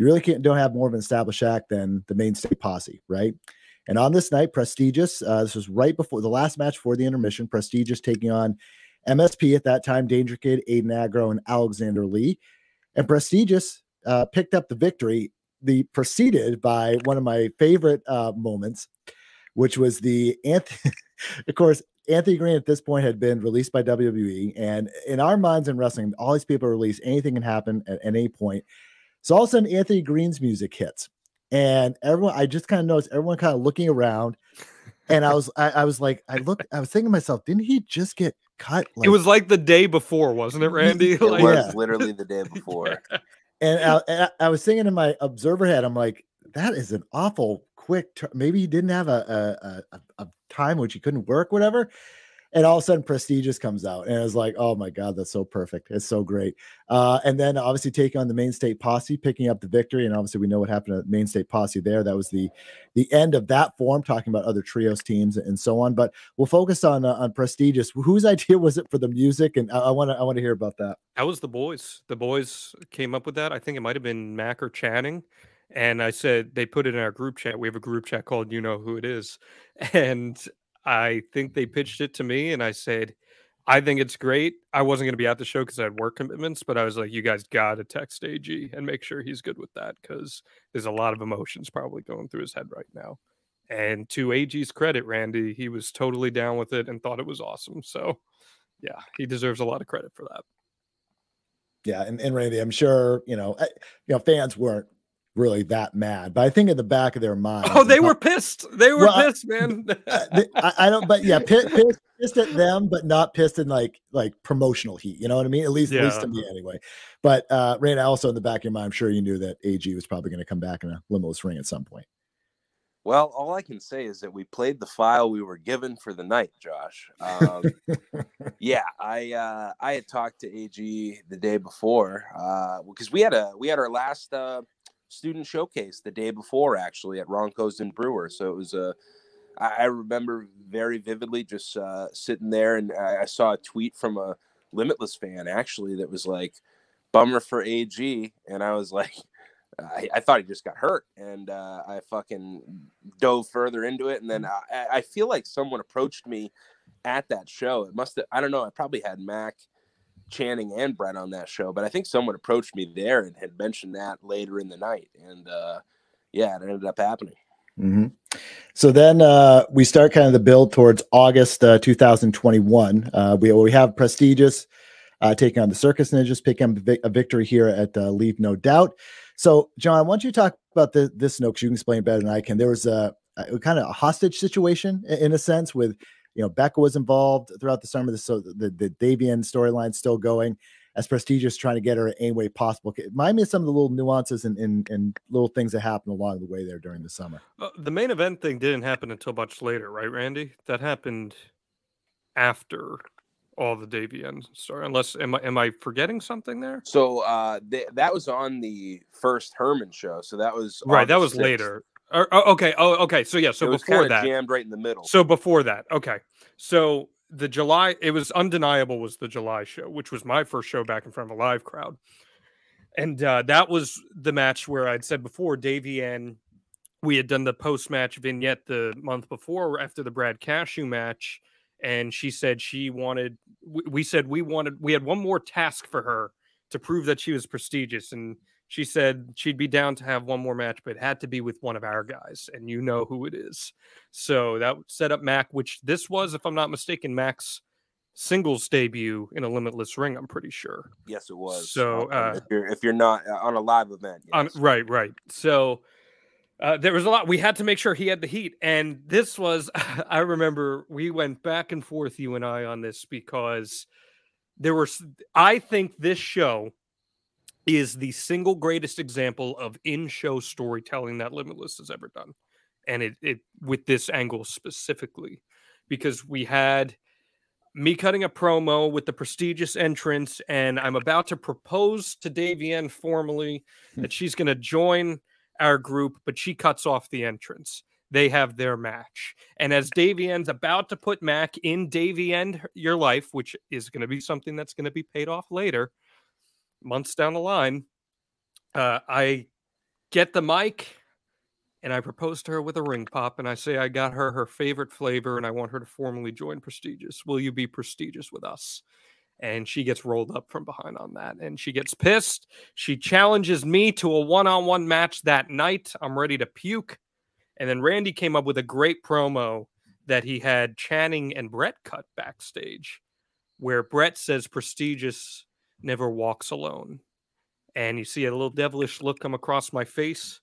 you really can't don't have more of an established act than the Maine State Posse, right? And on this night, Prestigious, uh, this was right before the last match for the intermission. Prestigious taking on MSP at that time, Danger Kid, Aiden Aggro, and Alexander Lee and prestigious uh, picked up the victory. The preceded by one of my favorite uh, moments, which was the Anthony. of course, Anthony Green at this point had been released by WWE, and in our minds in wrestling, all these people released anything can happen at, at any point. So all of a sudden, Anthony Green's music hits, and everyone, I just kind of noticed everyone kind of looking around, and I was, I, I was like, I looked, I was thinking to myself, didn't he just get cut. Like, it was like the day before, wasn't it, Randy? It like, was yeah. literally the day before. and I, and I was thinking in my observer head, I'm like, that is an awful quick. Ter- Maybe he didn't have a, a, a, a time which he couldn't work, whatever and all of a sudden prestigious comes out and it's like oh my god that's so perfect. It's so great. Uh, and then obviously taking on the Maine State Posse picking up the victory and obviously we know what happened at Maine State Posse there. That was the the end of that form talking about other trios teams and so on but we'll focus on uh, on prestigious. Whose idea was it for the music? And i want to i want to hear about that. That was the boys. The boys came up with that. I think it might have been mac or channing and I said they put it in our group chat. We have a group chat called "You Know Who It Is," and I think they pitched it to me, and I said, I think it's great. I wasn't going to be at the show because I had work commitments, but I was like, you guys got to text AG and make sure he's good with that because there's a lot of emotions probably going through his head right now. And to AG's credit, Randy, he was totally down with it and thought it was awesome. So, yeah, he deserves a lot of credit for that. Yeah, and, and Randy, I'm sure you know, eh, you know, fans weren't really that mad. But I think in the back of their mind, oh, they were pissed. They were well, pissed, man. I, I, don't, but yeah, pissed, pissed, pissed, at them, but not pissed in like like promotional heat. You know what I mean? At least, yeah. at least to me, anyway. But uh Raina, also in the back of your mind, I'm sure you knew that AG was probably going to come back in a limitless ring at some point. Well, all I can say is that we played the file we were given for the night, Josh. Um, yeah, I uh, I had talked to AG the day before uh because uh, we had a we had our last uh, student showcase the day before, actually, at Ronco's and Brewer. So it was a, I remember very vividly just uh, sitting there and I, saw a tweet from a Limitless fan actually that was like, bummer for AG. And I was like, I, I, thought he just got hurt, and uh, I fucking dove further into it. And then I, I, feel like someone approached me at that show. It must have, I don't know, I probably had Mac Channing and Brett on that show, but I think someone approached me there and had mentioned that later in the night, and uh, yeah, it ended up happening. Mm-hmm. So then uh, we start kind of the build towards August uh, 2021. Uh, we we have prestigious uh, taking on the Circus Ninjas, picking up a victory here at uh, Leave No Doubt. So, Jon, why don't you talk about the, this note? Because you can explain better than I can. There was a, a kind of a hostage situation in a sense with you know, Becca was involved throughout the summer. So the, the Davienne storyline still going as prestigious, trying to get her any way possible. Remind me of some of the little nuances and, and, and little things that happened along the way there during the summer. Uh, the main event thing didn't happen until much later, right, Randy? That happened after all the Davienne story. Unless am I am I forgetting something there? So uh, th- that was on the first Hermon show. So that was right. That was 6th. later. Or, oh, okay. Oh, okay. So yeah. So before that, jammed right in the middle. So before that, okay. So the July, it was undeniable was the July show, which was my first show back in front of a live crowd, and uh, that was the match where I'd said before Davienne We had done the post match vignette the month before after the Brad Cashew match, and she said she wanted. We said we wanted. We had one more task for her to prove that she was prestigious, and she said she'd be down to have one more match, but it had to be with one of our guys, and you know who it is. So that set up Mac, which this was, if I'm not mistaken, Mac's singles debut in a limitless ring. I'm pretty sure. Yes, it was. So uh, if you're if you're not uh, on a live event, yes. on, right, right. So. Uh, there was a lot. We had to make sure he had the heat, and this was. I remember we went back and forth, you and I, on this because there were. I think this show is the single greatest example of in-show storytelling that Limitless has ever done, and it, it with this angle specifically, because we had me cutting a promo with the prestigious entrance, and I'm about to propose to Davienne formally hmm. that she's going to join our group, but she cuts off the entrance. They have their match. And as Davienne's about to put Mac in Davienne Your Life, which is going to be something that's going to be paid off later, months down the line, uh, I get the mic and I propose to her with a ring pop and I say I got her her favorite flavor and I want her to formally join Prestigious. Will you be prestigious with us? And she gets rolled up from behind on that and she gets pissed. She challenges me to a one on one match that night. I'm ready to puke. And then Randy came up with a great promo that he had Channing and Brett cut backstage, where Brett says Prestigious never walks alone. And you see a little devilish look come across my face.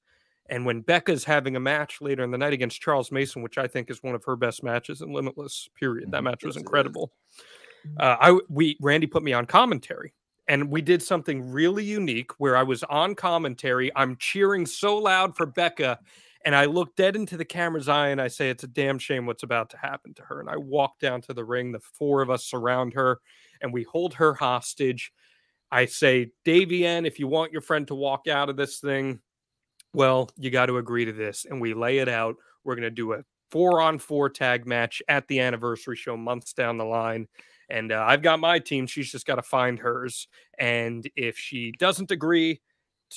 And when Becca's having a match later in the night against Charles Mason, which I think is one of her best matches in Limitless, period. That mm-hmm. match was incredible. Uh, I we Randy put me on commentary, and we did something really unique where I was on commentary. I'm cheering so loud for Becca, and I look dead into the camera's eye and I say, It's a damn shame what's about to happen to her. And I walk down to the ring. The four of us surround her and we hold her hostage. I say, Davienne, if you want your friend to walk out of this thing, well, you got to agree to this. And we lay it out. We're going to do a four on four tag match at the anniversary show months down the line. And uh, I've got my team. She's just got to find hers. And if she doesn't agree,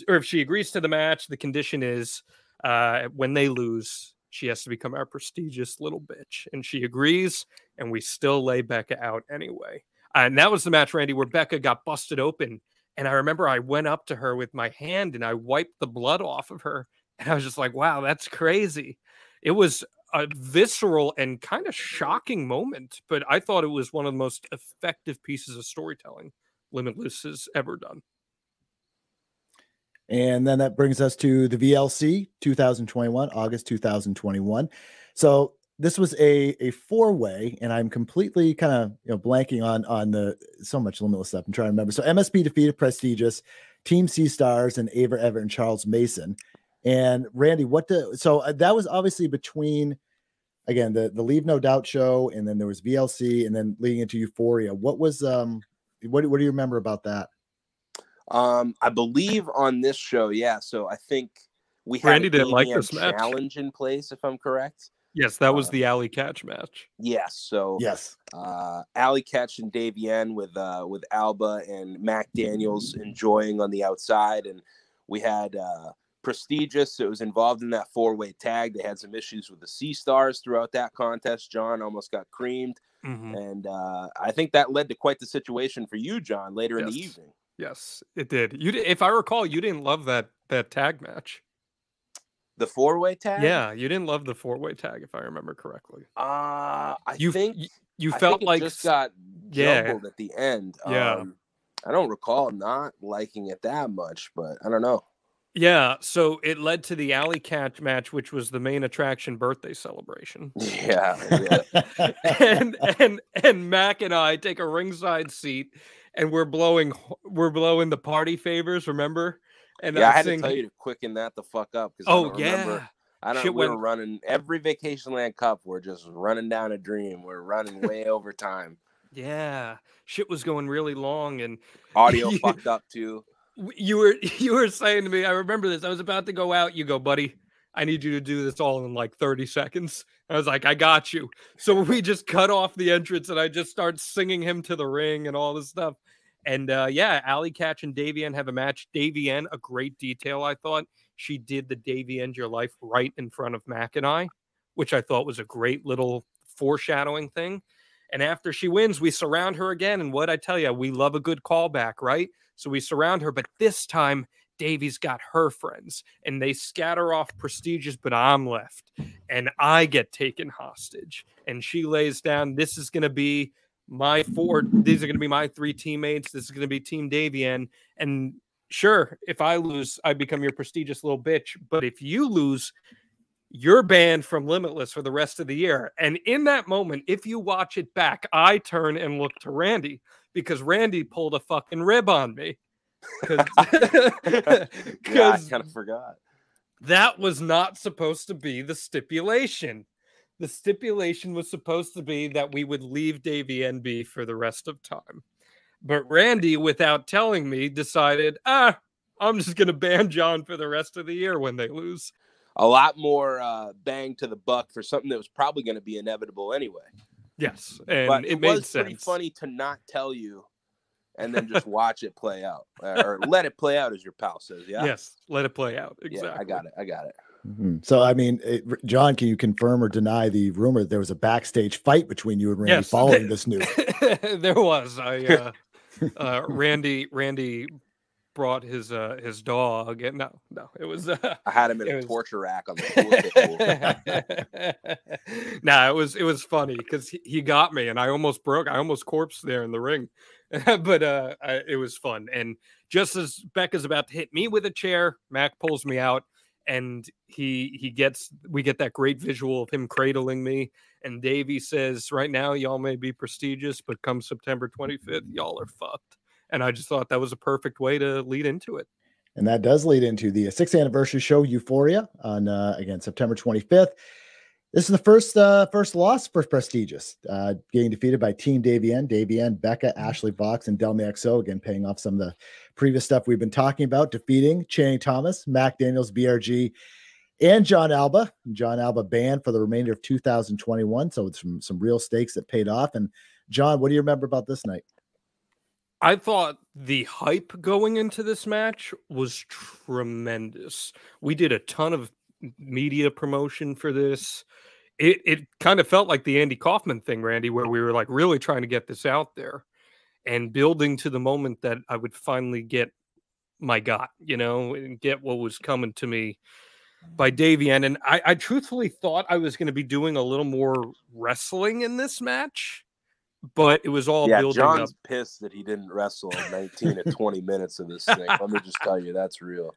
or if she agrees to the match, the condition is uh, when they lose, she has to become our prestigious little bitch. And she agrees, and we still lay Becca out anyway. And that was the match, Randy, where Becca got busted open. And I remember I went up to her with my hand and I wiped the blood off of her. And I was just like, wow, that's crazy. It was a visceral and kind of shocking moment, but I thought it was one of the most effective pieces of storytelling Limitless has ever done. And then that brings us to the VLC 2021, August 2021. So this was a a four way, and I'm completely kind of you know blanking on on the so much limitless stuff. I'm trying to remember. So MSP defeated Prestigious, Team Sea Stars, and Ava Everett and Charles Mason. And Randy, what the so uh, that was obviously between again the the Leave No Doubt show, and then there was VLC, and then leading into Euphoria. What was um what what do you remember about that? Um, I believe on this show, yeah. So I think we had Randy didn't like this challenge in place, if I'm correct. Yes, that was uh, the Allie Katch match. Yes. So yes, uh, Allie Katch and Davienne with uh, with Alba and Mac Daniels enjoying on the outside, and we had uh, prestigious. It was involved in that four way tag. They had some issues with the Sea Stars throughout that contest. Jon almost got creamed, mm-hmm. and uh, I think that led to quite the situation for you, Jon, later yes. in the evening. Yes, it did. You, if I recall, you didn't love that that tag match. The four way tag? Yeah, you didn't love the four way tag, if I remember correctly. Uh I you, think you, you felt like just got jumbled yeah. at the end. Yeah. Um, I don't recall not liking it that much, but I don't know. Yeah, so it led to the Allie Katch match, which was the main attraction birthday celebration. Yeah, yeah. and and and Mac and I take a ringside seat, and we're blowing we're blowing the party favors. Remember? And yeah, I had singing... to tell you to quicken that the fuck up because oh I yeah. Remember, I don't. Shit we were running every Vacationland Cup. We're just running down a dream. We're running way over time. Yeah, shit was going really long, and audio fucked up too. You were you were saying to me, I remember this. I was about to go out. You go, buddy. I need you to do this all in like 30 seconds. I was like, I got you. So we just cut off the entrance and I just start singing him to the ring and all this stuff. And uh, yeah, Allie Katch and Davienne have a match. Davienne, a great detail, I thought. She did the Davienne Your Life right in front of Mac and I, which I thought was a great little foreshadowing thing. And after she wins, we surround her again. And what I tell you, we love a good callback, right? So we surround her, but this time Davy's got her friends and they scatter off prestigious, but I'm left and I get taken hostage. And she lays down, this is going to be my four, these are going to be my three teammates. This is going to be Team Davienne. And sure, if I lose, I become your prestigious little bitch. But if you lose, you're banned from Limitless for the rest of the year. And in that moment, if you watch it back, I turn and look to Randy because Randy pulled a fucking rib on me. Because yeah, I kind of forgot. That was not supposed to be the stipulation the stipulation was supposed to be that we would leave Davy NB for the rest of time. But Randy, without telling me, decided, ah, I'm just going to ban Jon for the rest of the year when they lose. A lot more uh, bang to the buck for something that was probably going to be inevitable anyway. Yes, and but it, it was sense. pretty funny to not tell you and then just watch it play out, or let it play out, as your pal says. Yeah. Yes, let it play out. Exactly. Yeah, I got it. I got it. Mm-hmm. So, I mean, it, Jon, can you confirm or deny the rumor that there was a backstage fight between you and Randy yes. following this news? there was. I, uh, uh, Randy, Randy brought his uh his dog and no no it was uh, I had him in a was... torture rack on the floor. nah, it was it was funny because he, he, got me and I almost broke I almost corpse there in the ring. but uh I, it was fun. And just as Becca's about to hit me with a chair, Mac pulls me out and he he gets we get that great visual of him cradling me and davey says right now y'all may be prestigious but come september 25th y'all are fucked And I just thought that was a perfect way to lead into it. And that does lead into the sixth anniversary show Euphoria on uh, again September 25th. This is the first uh, first loss for Prestigious, uh, getting defeated by Team Davienne, Davienne, Becca, mm-hmm. Ashley Vox, and Delmi Exo. Again, paying off some of the previous stuff we've been talking about, defeating Channing Thomas, Mac Daniels, BRG, and Jon Alba. Jon Alba banned for the remainder of 2021. So it's some, some real stakes that paid off. And Jon, what do you remember about this night? I thought the hype going into this match was tremendous. We did a ton of media promotion for this. It it kind of felt like the Andy Kaufman thing, Randy, where we were like really trying to get this out there and building to the moment that I would finally get my got, you know, and get what was coming to me by Davienne. And I, I truthfully thought I was going to be doing a little more wrestling in this match, but it was all yeah, building Jon's up. pissed that he didn't wrestle 19 to 20 minutes of this thing. Let me just tell you, that's real.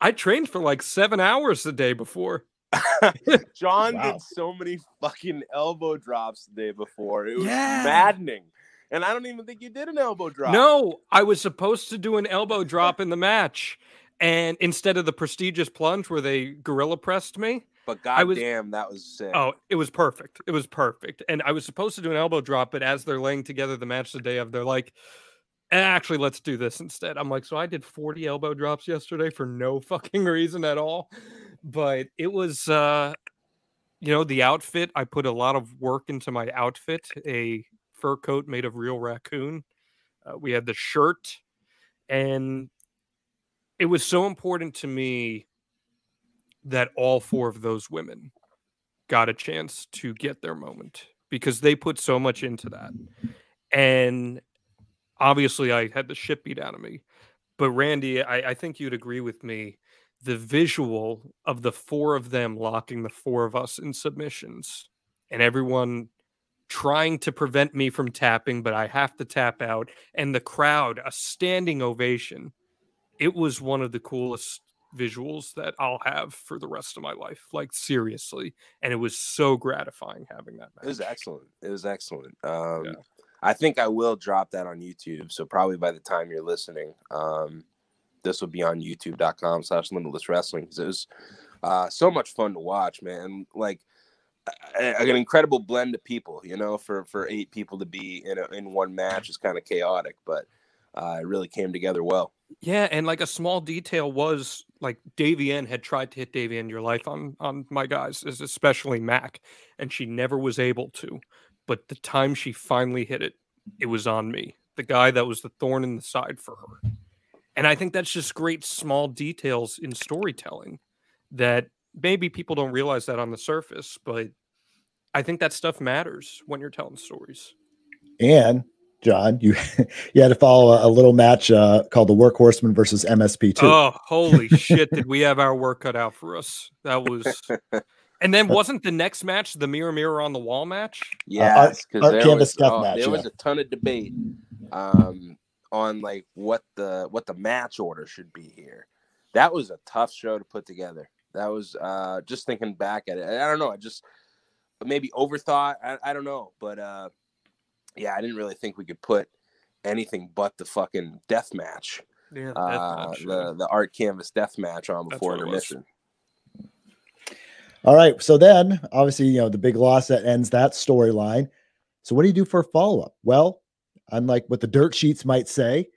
I trained for like seven hours the day before. Jon wow. did so many fucking elbow drops the day before. It was yeah. maddening. And I don't even think you did an elbow drop. No, I was supposed to do an elbow drop in the match. And instead of the prestigious plunge where they gorilla pressed me, but goddamn, that was sick. Oh, it was perfect. It was perfect. And I was supposed to do an elbow drop, but as they're laying together the match the day of, they're like, actually, let's do this instead. I'm like, so I did 40 elbow drops yesterday for no fucking reason at all. But it was, uh, you know, the outfit. I put a lot of work into my outfit. A fur coat made of real raccoon. Uh, we had the shirt, and it was so important to me that all four of those women got a chance to get their moment because they put so much into that. And obviously, I had the shit beat out of me. But Randy, I, I think you'd agree with me. The visual of the four of them locking the four of us in submissions and everyone trying to prevent me from tapping, but I have to tap out, and the crowd, a standing ovation it was one of the coolest visuals that I'll have for the rest of my life. Like seriously, and it was so gratifying having that. Match. It was excellent. It was excellent. Um, yeah. I think I will drop that on YouTube. So probably by the time you're listening, um, this will be on YouTube.com/slash Limitless Wrestling. because It was uh, so much fun to watch, man. Like an incredible blend of people. You know, for for eight people to be in a, in one match is kind of chaotic, but uh, it really came together well. Yeah, and like a small detail was like Davienne had tried to hit Davienne your life on on my guys, especially Mac, and she never was able to. But the time she finally hit it, it was on me, the guy that was the thorn in the side for her. And I think that's just great small details in storytelling that maybe people don't realize that on the surface, but I think that stuff matters when you're telling stories. And Jon, you you had to follow a, a little match uh, called the Workhorsemen versus MSP2. Oh, holy shit! Did we have our work cut out for us? That was. And then wasn't the next match the mirror mirror on the wall match? Yeah, because uh, there, was, oh, match, there yeah. was a ton of debate um, on like what the what the match order should be here. That was a tough show to put together. That was uh, just thinking back at it. I don't know. I just maybe overthought. I, I don't know, but uh, yeah, I didn't really think we could put anything but the fucking death match. Yeah, uh, match, the yeah. the art canvas death match on before intermission. All right, so then obviously you know the big loss that ends that storyline. So what do you do for a follow up? Well, unlike what the dirt sheets might say,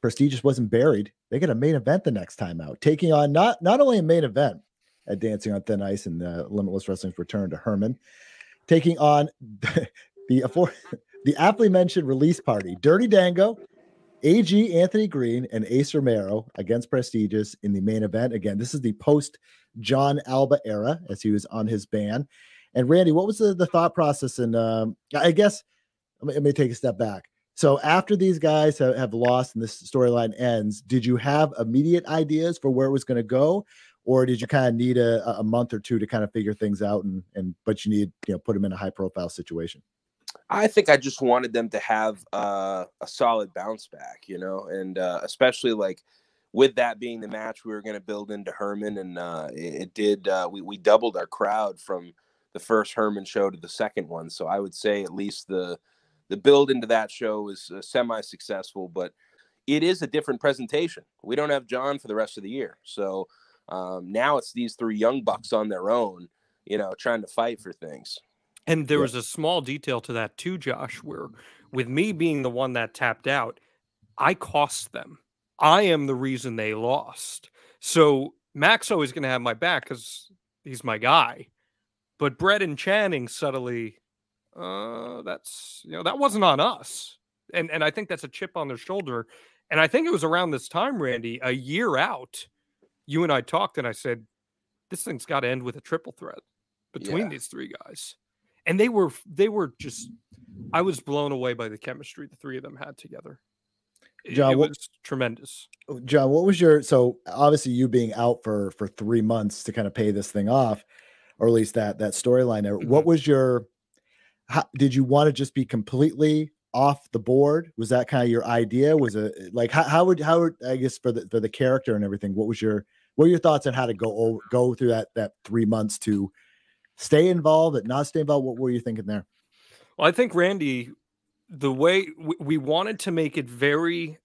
Prestigious wasn't buried. They get a main event the next time out, taking on not not only a main event at Dancing on Thin Ice and the Limitless Wrestling's return to Hermon, taking on the the aptly mentioned release party, Dirty Dango, AG Anthony Green, and Ace Romero against Prestigious in the main event. Again, this is the post Jon Alba era as he was on his ban. And Randy, what was the, the thought process? And um, I guess let me, let me, take a step back. So after these guys have, have lost and this storyline ends, did you have immediate ideas for where it was going to go? Or did you kind of need a, a month or two to kind of figure things out and, and but you need, you know, put them in a high profile situation? I think I just wanted them to have uh, a solid bounce back, you know, and uh, especially like with that being the match we were going to build into Hermon, and uh, it, it, did. Uh, we we doubled our crowd from the first Hermon show to the second one, so I would say at least the the build into that show was uh, semi successful, but it is a different presentation. We don't have Jon for the rest of the year, so um, now it's these three young bucks on their own, you know, trying to fight for things. And there yeah. was a small detail to that too, Josh, where with me being the one that tapped out, I cost them. I am the reason they lost. So Max always going to have my back because he's my guy. But Brett and Channing subtly, uh, that's you know that wasn't on us, and and I think that's a chip on their shoulder. And I think it was around this time, Randy, a year out, you and I talked, and I said, this thing's got to end with a triple threat between yeah. these three guys. And they were they were just I was blown away by the chemistry the three of them had together. Jon, it, what, was tremendous. Oh, Jon, what was your so obviously you being out for for three months to kind of pay this thing off, or at least that that storyline there. Mm-hmm. What was your? How, did you want to just be completely off the board? Was that kind of your idea? Was it like how, how would how would I guess for the for the character and everything? What was your what were your thoughts on how to go go through that that three months to stay involved, but not stay involved? What were you thinking there? Well, I think Randy the way we wanted to make it very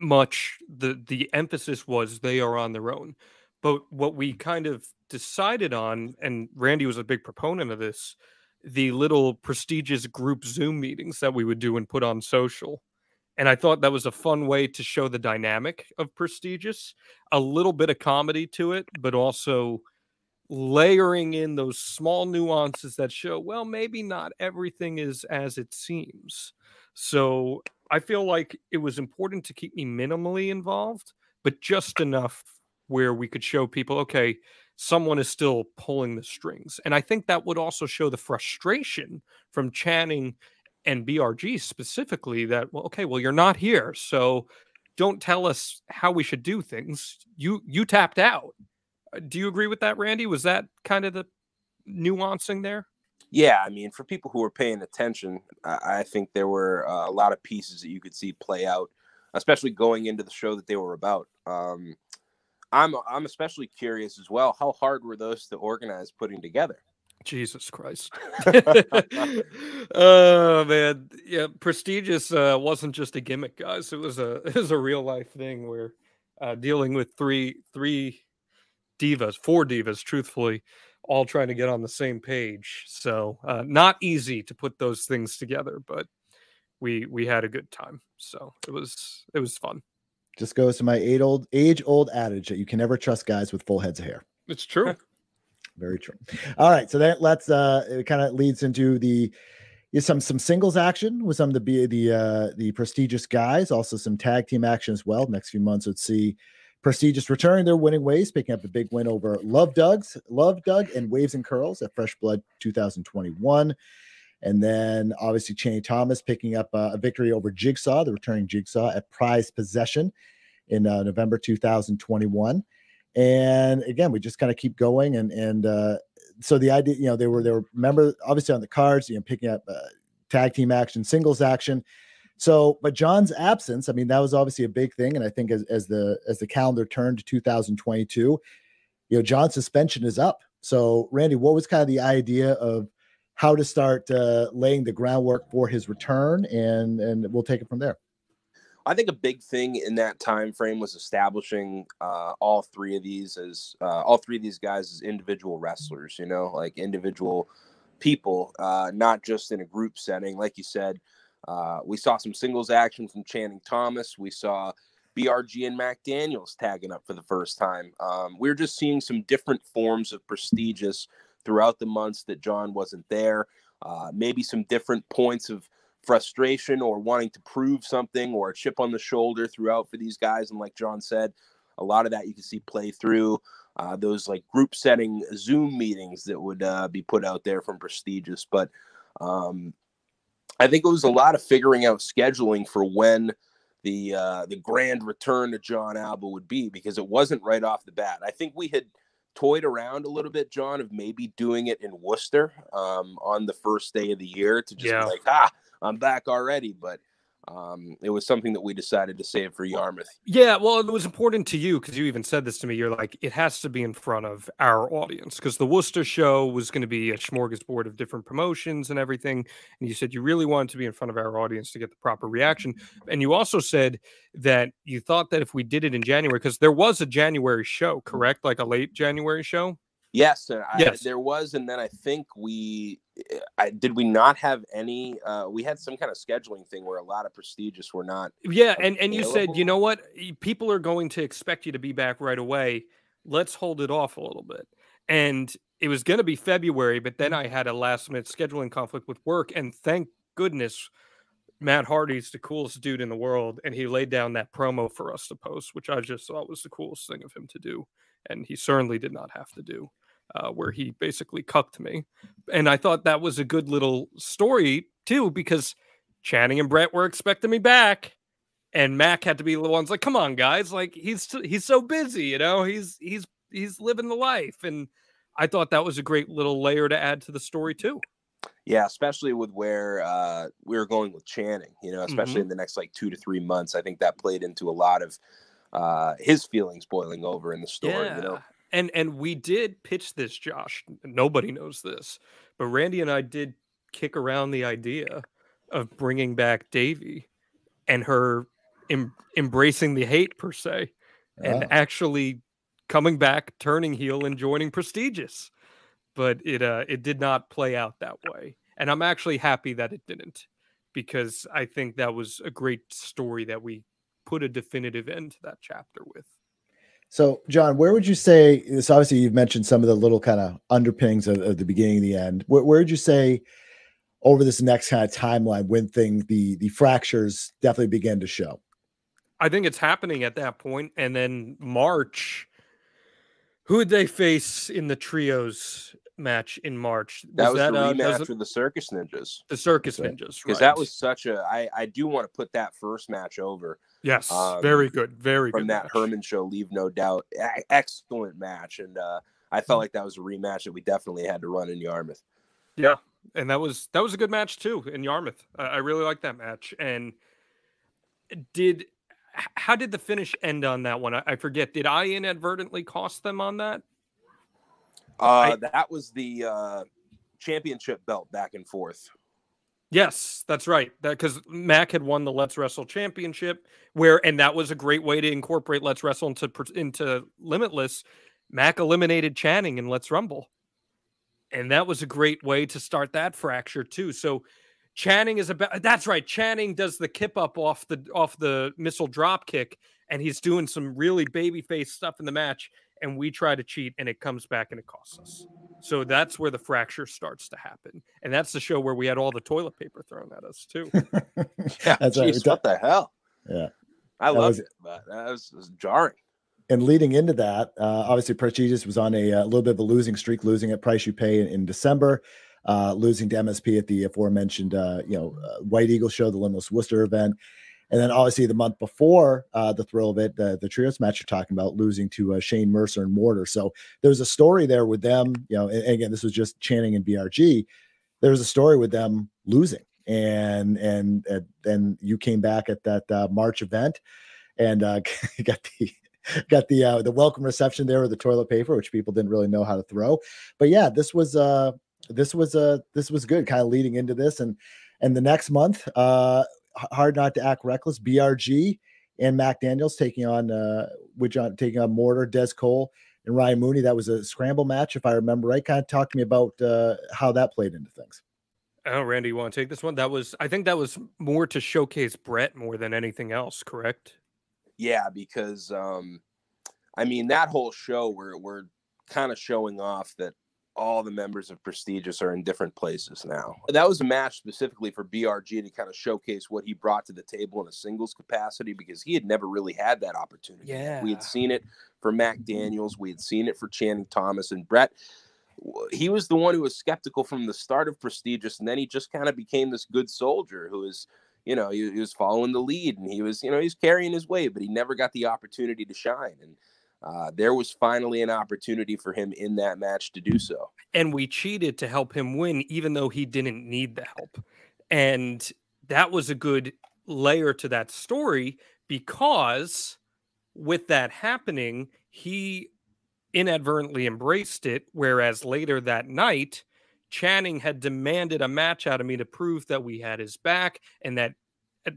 much the the emphasis was they are on their own but what we kind of decided on and randy was a big proponent of this the little prestigious group zoom meetings that we would do and put on social and i thought that was a fun way to show the dynamic of prestigious a little bit of comedy to it but also layering in those small nuances that show, well, maybe not everything is as it seems. So I feel like it was important to keep me minimally involved, but just enough where we could show people, okay, someone is still pulling the strings. And I think that would also show the frustration from Channing and BRG specifically that, well, okay, well, you're not here. So don't tell us how we should do things. You you tapped out. Uh, do you agree with that, Randy? Was that kind of the nuancing there? Yeah, I mean, for people who were paying attention, I, I think there were uh, a lot of pieces that you could see play out, especially going into the show that they were about. Um, I'm I'm especially curious as well. How hard were those to organize putting together? Jesus Christ. oh man. Yeah, prestigious uh, wasn't just a gimmick, guys. It was a it was a real life thing where uh, dealing with three three divas, four divas, truthfully, all trying to get on the same page. So uh, not easy to put those things together, but we we had a good time. So it was it was fun. Just goes to my age old age old adage that you can never trust guys with full heads of hair. It's true. Very true. All right, so that let's uh it kind of leads into the some some singles action with some of the the uh the prestigious guys, also some tag team action as well. Next few months, let's see Prestigious returning their winning ways, picking up a big win over Love Doug's Love Doug and Waves and Curls at Fresh Blood 2021. And then obviously Channing Thomas picking up uh, a victory over Jigsaw, the returning Jigsaw at Prize Possession in uh, November 2021. And again, we just kind of keep going. And and uh, so the idea, you know, they were they were remember obviously on the cards, you know, picking up uh, tag team action, singles action. So, but Jon's absence, I mean, that was obviously a big thing. And I think as, as the as the calendar turned to 2022, you know, Jon's suspension is up. So, Randy, what was kind of the idea of how to start uh, laying the groundwork for his return, and and we'll take it from there. I think a big thing in that time frame was establishing uh, all three of these as uh, all three of these guys as individual wrestlers. You know, like individual people, uh, not just in a group setting. Like you said, uh, we saw some singles action from Channing Thomas. We saw BRG and Mac Daniels tagging up for the first time. Um, we are just seeing some different forms of prestigious throughout the months that Jon wasn't there. Uh, maybe some different points of frustration or wanting to prove something or a chip on the shoulder throughout for these guys. And like John said, a lot of that you can see play through uh, those like group setting Zoom meetings that would uh, be put out there from prestigious. But um, I think it was a lot of figuring out scheduling for when the uh, the grand return to Jon Alba would be because it wasn't right off the bat. I think we had toyed around a little bit, Jon, of maybe doing it in Worcester um, on the first day of the year to just yeah. like, ah, I'm back already. But um, it was something that we decided to save for Yarmouth. Yeah, well, it was important to you because you even said this to me. You're like, it has to be in front of our audience because the Worcester show was going to be a smorgasbord of different promotions and everything. And you said you really wanted to be in front of our audience to get the proper reaction. And you also said that you thought that if we did it in January, because there was a January show, correct? Like a late January show? Yes, I, yes, there was, and then I think we I, did. We not have any. Uh, we had some kind of scheduling thing where a lot of prestigious were not. Yeah, and and you said, you know what, people are going to expect you to be back right away. Let's hold it off a little bit, and it was going to be February, but then I had a last minute scheduling conflict with work, and thank goodness. Matt Hardy's the coolest dude in the world, and he laid down that promo for us to post, which I just thought was the coolest thing of him to do, and he certainly did not have to do uh, where he basically cucked me. And I thought that was a good little story too, because Channing and Brett were expecting me back. And Mac had to be the ones like, come on, guys, like he's he's so busy, you know, he's he's he's living the life. And I thought that was a great little layer to add to the story too. Yeah, especially with where uh, we were going with Channing, you know, especially mm-hmm. in the next like two to three months. I think that played into a lot of uh, his feelings boiling over in the story. Yeah. You know, and and we did pitch this, Josh. Nobody knows this, but Randy and I did kick around the idea of bringing back Davy and her em- embracing the hate per se, and ah. actually coming back, turning heel, and joining prestigious. But it uh, it did not play out that way, and I'm actually happy that it didn't, because I think that was a great story that we put a definitive end to that chapter with. So, Jon, where would you say this? Obviously, you've mentioned some of the little kind of underpinnings of, of the beginning and the end. Where, where would you say over this next kind of timeline when thing the the fractures definitely begin to show? I think it's happening at that point, and then March. Who would they face in the trios match in March? Was that was that, the uh, rematch with the Circus Ninjas. The Circus Ninjas, because right. that was such a. I I do want to put that first match over Yes, um, very good, very from good. From that match. Hermon show, leave no doubt. A- excellent match, and uh, I felt mm. like that was a rematch that we definitely had to run in Yarmouth. Yeah, and that was that was a good match too in Yarmouth. I, I really like that match. And did how did the finish end on that one? I, I forget. Did I inadvertently cost them on that? Uh, I, that was the uh, championship belt back and forth. Yes, that's right. That because Mac had won the Let's Wrestle championship, where and that was a great way to incorporate Let's Wrestle into into Limitless. Mac eliminated Channing in Let's Rumble, and that was a great way to start that fracture too. So Channing is about that's right. Channing does the kip up off the off the missile drop kick, and he's doing some really babyface stuff in the match. And we try to cheat, and it comes back and it costs us. So that's where the fracture starts to happen. And that's the show where we had all the toilet paper thrown at us too. yeah, that's geez, right. what the hell? Yeah. I loved it, but that was, was, jarring. And leading into that, uh, obviously Prestigious was on a, a, uh, little bit of a losing streak, losing at Price You Pay in, in December, uh, losing to MSP at the aforementioned, uh, you know, uh, White Eagle show, the Limitless Worcester event. And then obviously the month before uh, the thrill of it, the, the trios match you're talking about, losing to uh, Shane Mercer and Mortar. So there's a story there with them. You know, and, again, this was just Channing and BRG. There was a story with them losing, and and then you came back at that uh, March event, and uh, got the got the uh, the welcome reception there with the toilet paper, which people didn't really know how to throw. But yeah, this was uh this was uh this was good, kind of leading into this, and and the next month, uh, hard not to act reckless. BRG and Mac Daniels taking on uh which on taking on Mortar, Des Cole, and Ryan Mooney. That was a scramble match, if I remember right. Kind of talk to me about uh how that played into things. Oh, Randy, you want to take this one? That was I think that was more to showcase Brett more than anything else, correct? Yeah, because um I mean that whole show we're we're kind of showing off that all the members of Prestigious are in different places now. That was a match specifically for BRG to kind of showcase what he brought to the table in a singles capacity because he had never really had that opportunity. Yeah. We had seen it for Mac mm-hmm. Daniels, we had seen it for Channing Thomas and Brett. He was the one who was skeptical from the start of Prestigious, and then he just kind of became this good soldier who is, you know, he, he was following the lead and he was, you know, he's carrying his weight, but he never got the opportunity to shine. And uh, there was finally an opportunity for him in that match to do so. And we cheated to help him win, even though he didn't need the help. And that was a good layer to that story because with that happening, he inadvertently embraced it. Whereas later that night, Channing had demanded a match out of me to prove that we had his back and that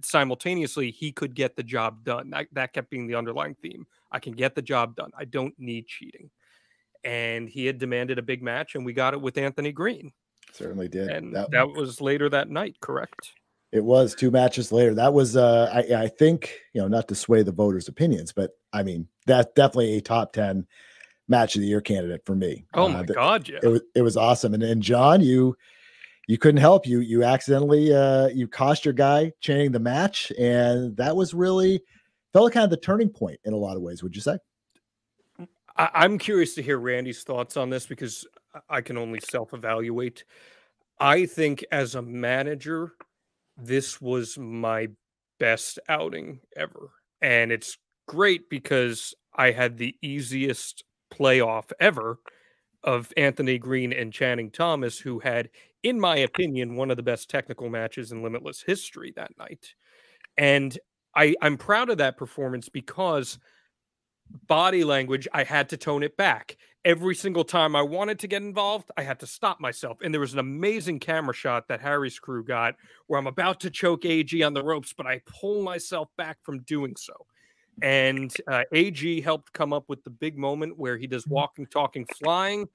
simultaneously he could get the job done. I, that kept being the underlying theme. I can get the job done. I don't need cheating. And he had demanded a big match, and we got it with Anthony Green. Certainly did. And that, that was later that night, correct? It was two matches later. That was, uh, I, I think, you know, not to sway the voters' opinions, but I mean, that's definitely a top 10 match of the year candidate for me. Oh uh, my uh, God. Yeah. It was, it was awesome. And, and Jon, you, you couldn't help you, you accidentally, uh, you cost your guy Channing the match. And that was really felt like kind of the turning point in a lot of ways. Would you say? I, I'm curious to hear Randy's thoughts on this because I can only self evaluate. I think as a manager, this was my best outing ever. And it's great because I had the easiest playoff ever of Anthony Green and Channing Thomas, who had, in my opinion, one of the best technical matches in Limitless history that night. And I, I'm proud of that performance because body language, I had to tone it back every single time I wanted to get involved, I had to stop myself. And there was an amazing camera shot that Harry's crew got where I'm about to choke AG on the ropes, but I pull myself back from doing so. And uh, AG helped come up with the big moment where he does mm-hmm. walking, talking, flying.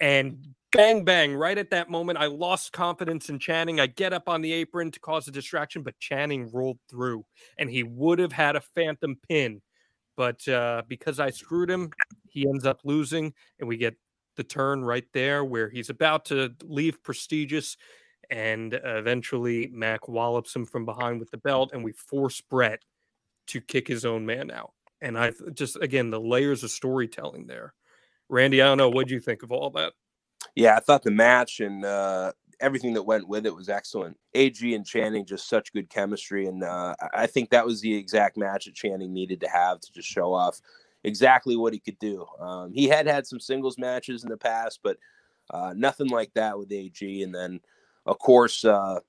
And bang, bang, right at that moment, I lost confidence in Channing. I get up on the apron to cause a distraction, but Channing rolled through and he would have had a phantom pin but uh, because I screwed him, he ends up losing, and we get the turn right there where he's about to leave prestigious, and eventually Mac wallops him from behind with the belt, and we force brett to kick his own man out. And I just again the layers of storytelling there. Randy, I don't know what do you think of all that. Yeah, I thought the match and uh, everything that went with it was excellent. AG and Channing just such good chemistry, and uh, I think that was the exact match that Channing needed to have to just show off exactly what he could do. Um, he had had some singles matches in the past, but uh, nothing like that with AG. And then, of course, uh,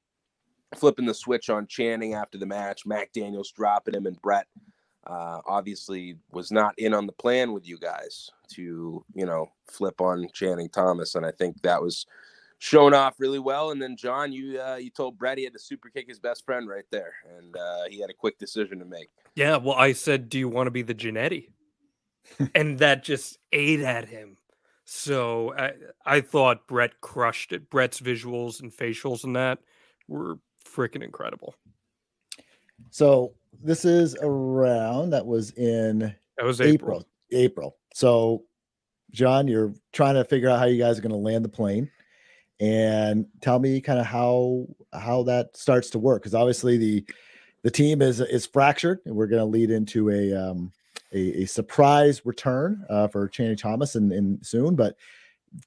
flipping the switch on Channing after the match, Mac Daniels dropping him, and Brett uh, obviously was not in on the plan with you guys to, you know, flip on Channing Thomas. And I think that was shown off really well. And then Jon, you uh, you told Brett he had to super kick his best friend right there, and uh, he had a quick decision to make. Yeah, well, I said, "Do you want to be the Jannetty?" and that just ate at him. So I, I thought Brett crushed it. Brett's visuals and facials and that were freaking incredible. So this is around that was in that was April. April. April. So Jon, you're trying to figure out how you guys are going to land the plane and tell me kind of how how that starts to work because obviously the the team is is fractured and we're going to lead into a um a, a surprise return uh, for Channing Thomas and in, in soon but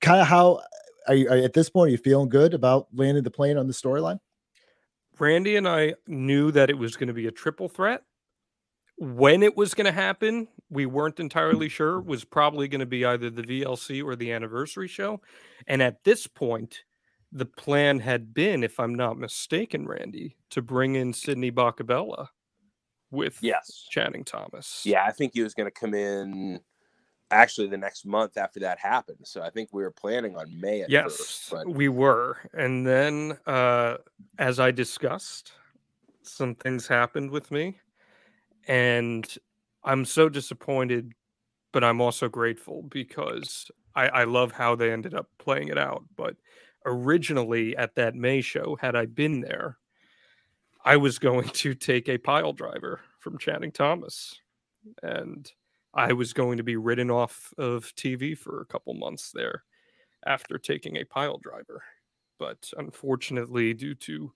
kind of how are you, are at this point are you feeling good about landing the plane on the storyline Randy and I knew that it was going to be a triple threat when it was going to happen we weren't entirely sure was probably going to be either the VLC or the anniversary show. And at this point, the plan had been, if I'm not mistaken, Randy, to bring in Sidney Bakabella with yes Channing Thomas. Yeah, I think he was going to come in actually the next month after that happened. So I think we were planning on May. yes, first, but... we were. And then, uh, as I discussed, some things happened with me, and I'm so disappointed, but I'm also grateful because I, I love how they ended up playing it out. But originally at that May show, had I been there, I was going to take a pile driver from Channing Thomas. And I was going to be ridden off of TV for a couple months there after taking a pile driver. But unfortunately, due to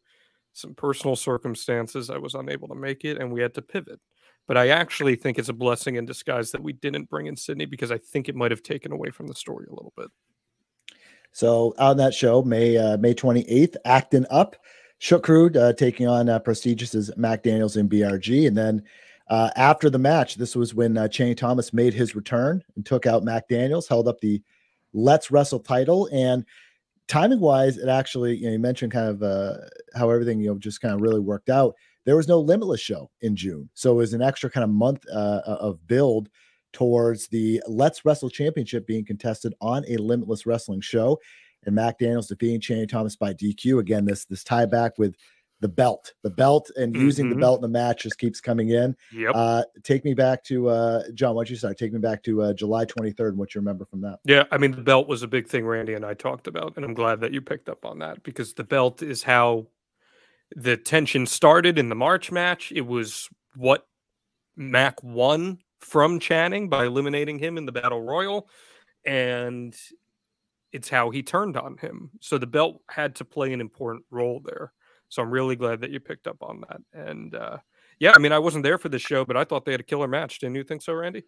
some personal circumstances, I was unable to make it and we had to pivot. But I actually think it's a blessing in disguise that we didn't bring in Sidney because I think it might have taken away from the story a little bit. So on that show, May uh, May 28th, acting up, Shook Crew uh, taking on uh, Prestigious's Mac Daniels and BRG. And then uh, after the match, this was when uh, Channing Thomas made his return and took out Mac Daniels, held up the Let's Wrestle title. And timing wise, it actually, you know, you mentioned kind of uh, how everything, you know, just kind of really worked out there was no Limitless show in June. So it was an extra kind of month uh, of build towards the Let's Wrestle Championship being contested on a Limitless Wrestling show. And Mac Daniels defeating Channing Thomas by DQ. Again, this this tie back with the belt, the belt, and mm-hmm. using the mm-hmm. belt in the match just keeps coming in. Yep. Uh, take me back to uh, Jon. Why don't you start? Take me back to uh, July 23rd. What you remember from that? Yeah, I mean the belt was a big thing Randy and I talked about, and I'm glad that you picked up on that because the belt is how the tension started in the March match. It was what Mac won from Channing by eliminating him in the battle royal, and it's how he turned on him. So the belt had to play an important role there. So I'm really glad that you picked up on that. And uh, yeah, I mean, I wasn't there for the show, but I thought they had a killer match. Didn't you think so, Randy?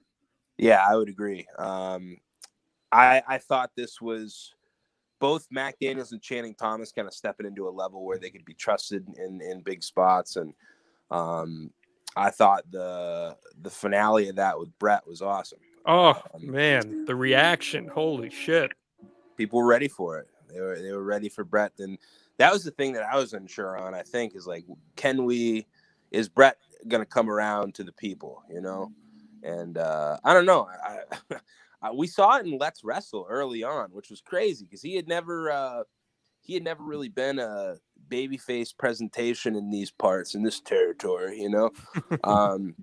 Yeah, I would agree. Um, I I thought this was both Mac Daniels and Channing Thomas kind of stepping into a level where they could be trusted in in big spots, and um, I thought the the finale of that with Brett was awesome. Oh um, man, the reaction! Holy shit! People were ready for it. They were they were ready for Brett, And that was the thing that I was unsure on. I think is like, can we? Is Brett to come around to the people? You know, and uh, I don't know. I, I, we saw it in Let's Wrestle early on, which was crazy because he had never uh, he had never really been a babyface presentation in these parts in this territory. You know, um,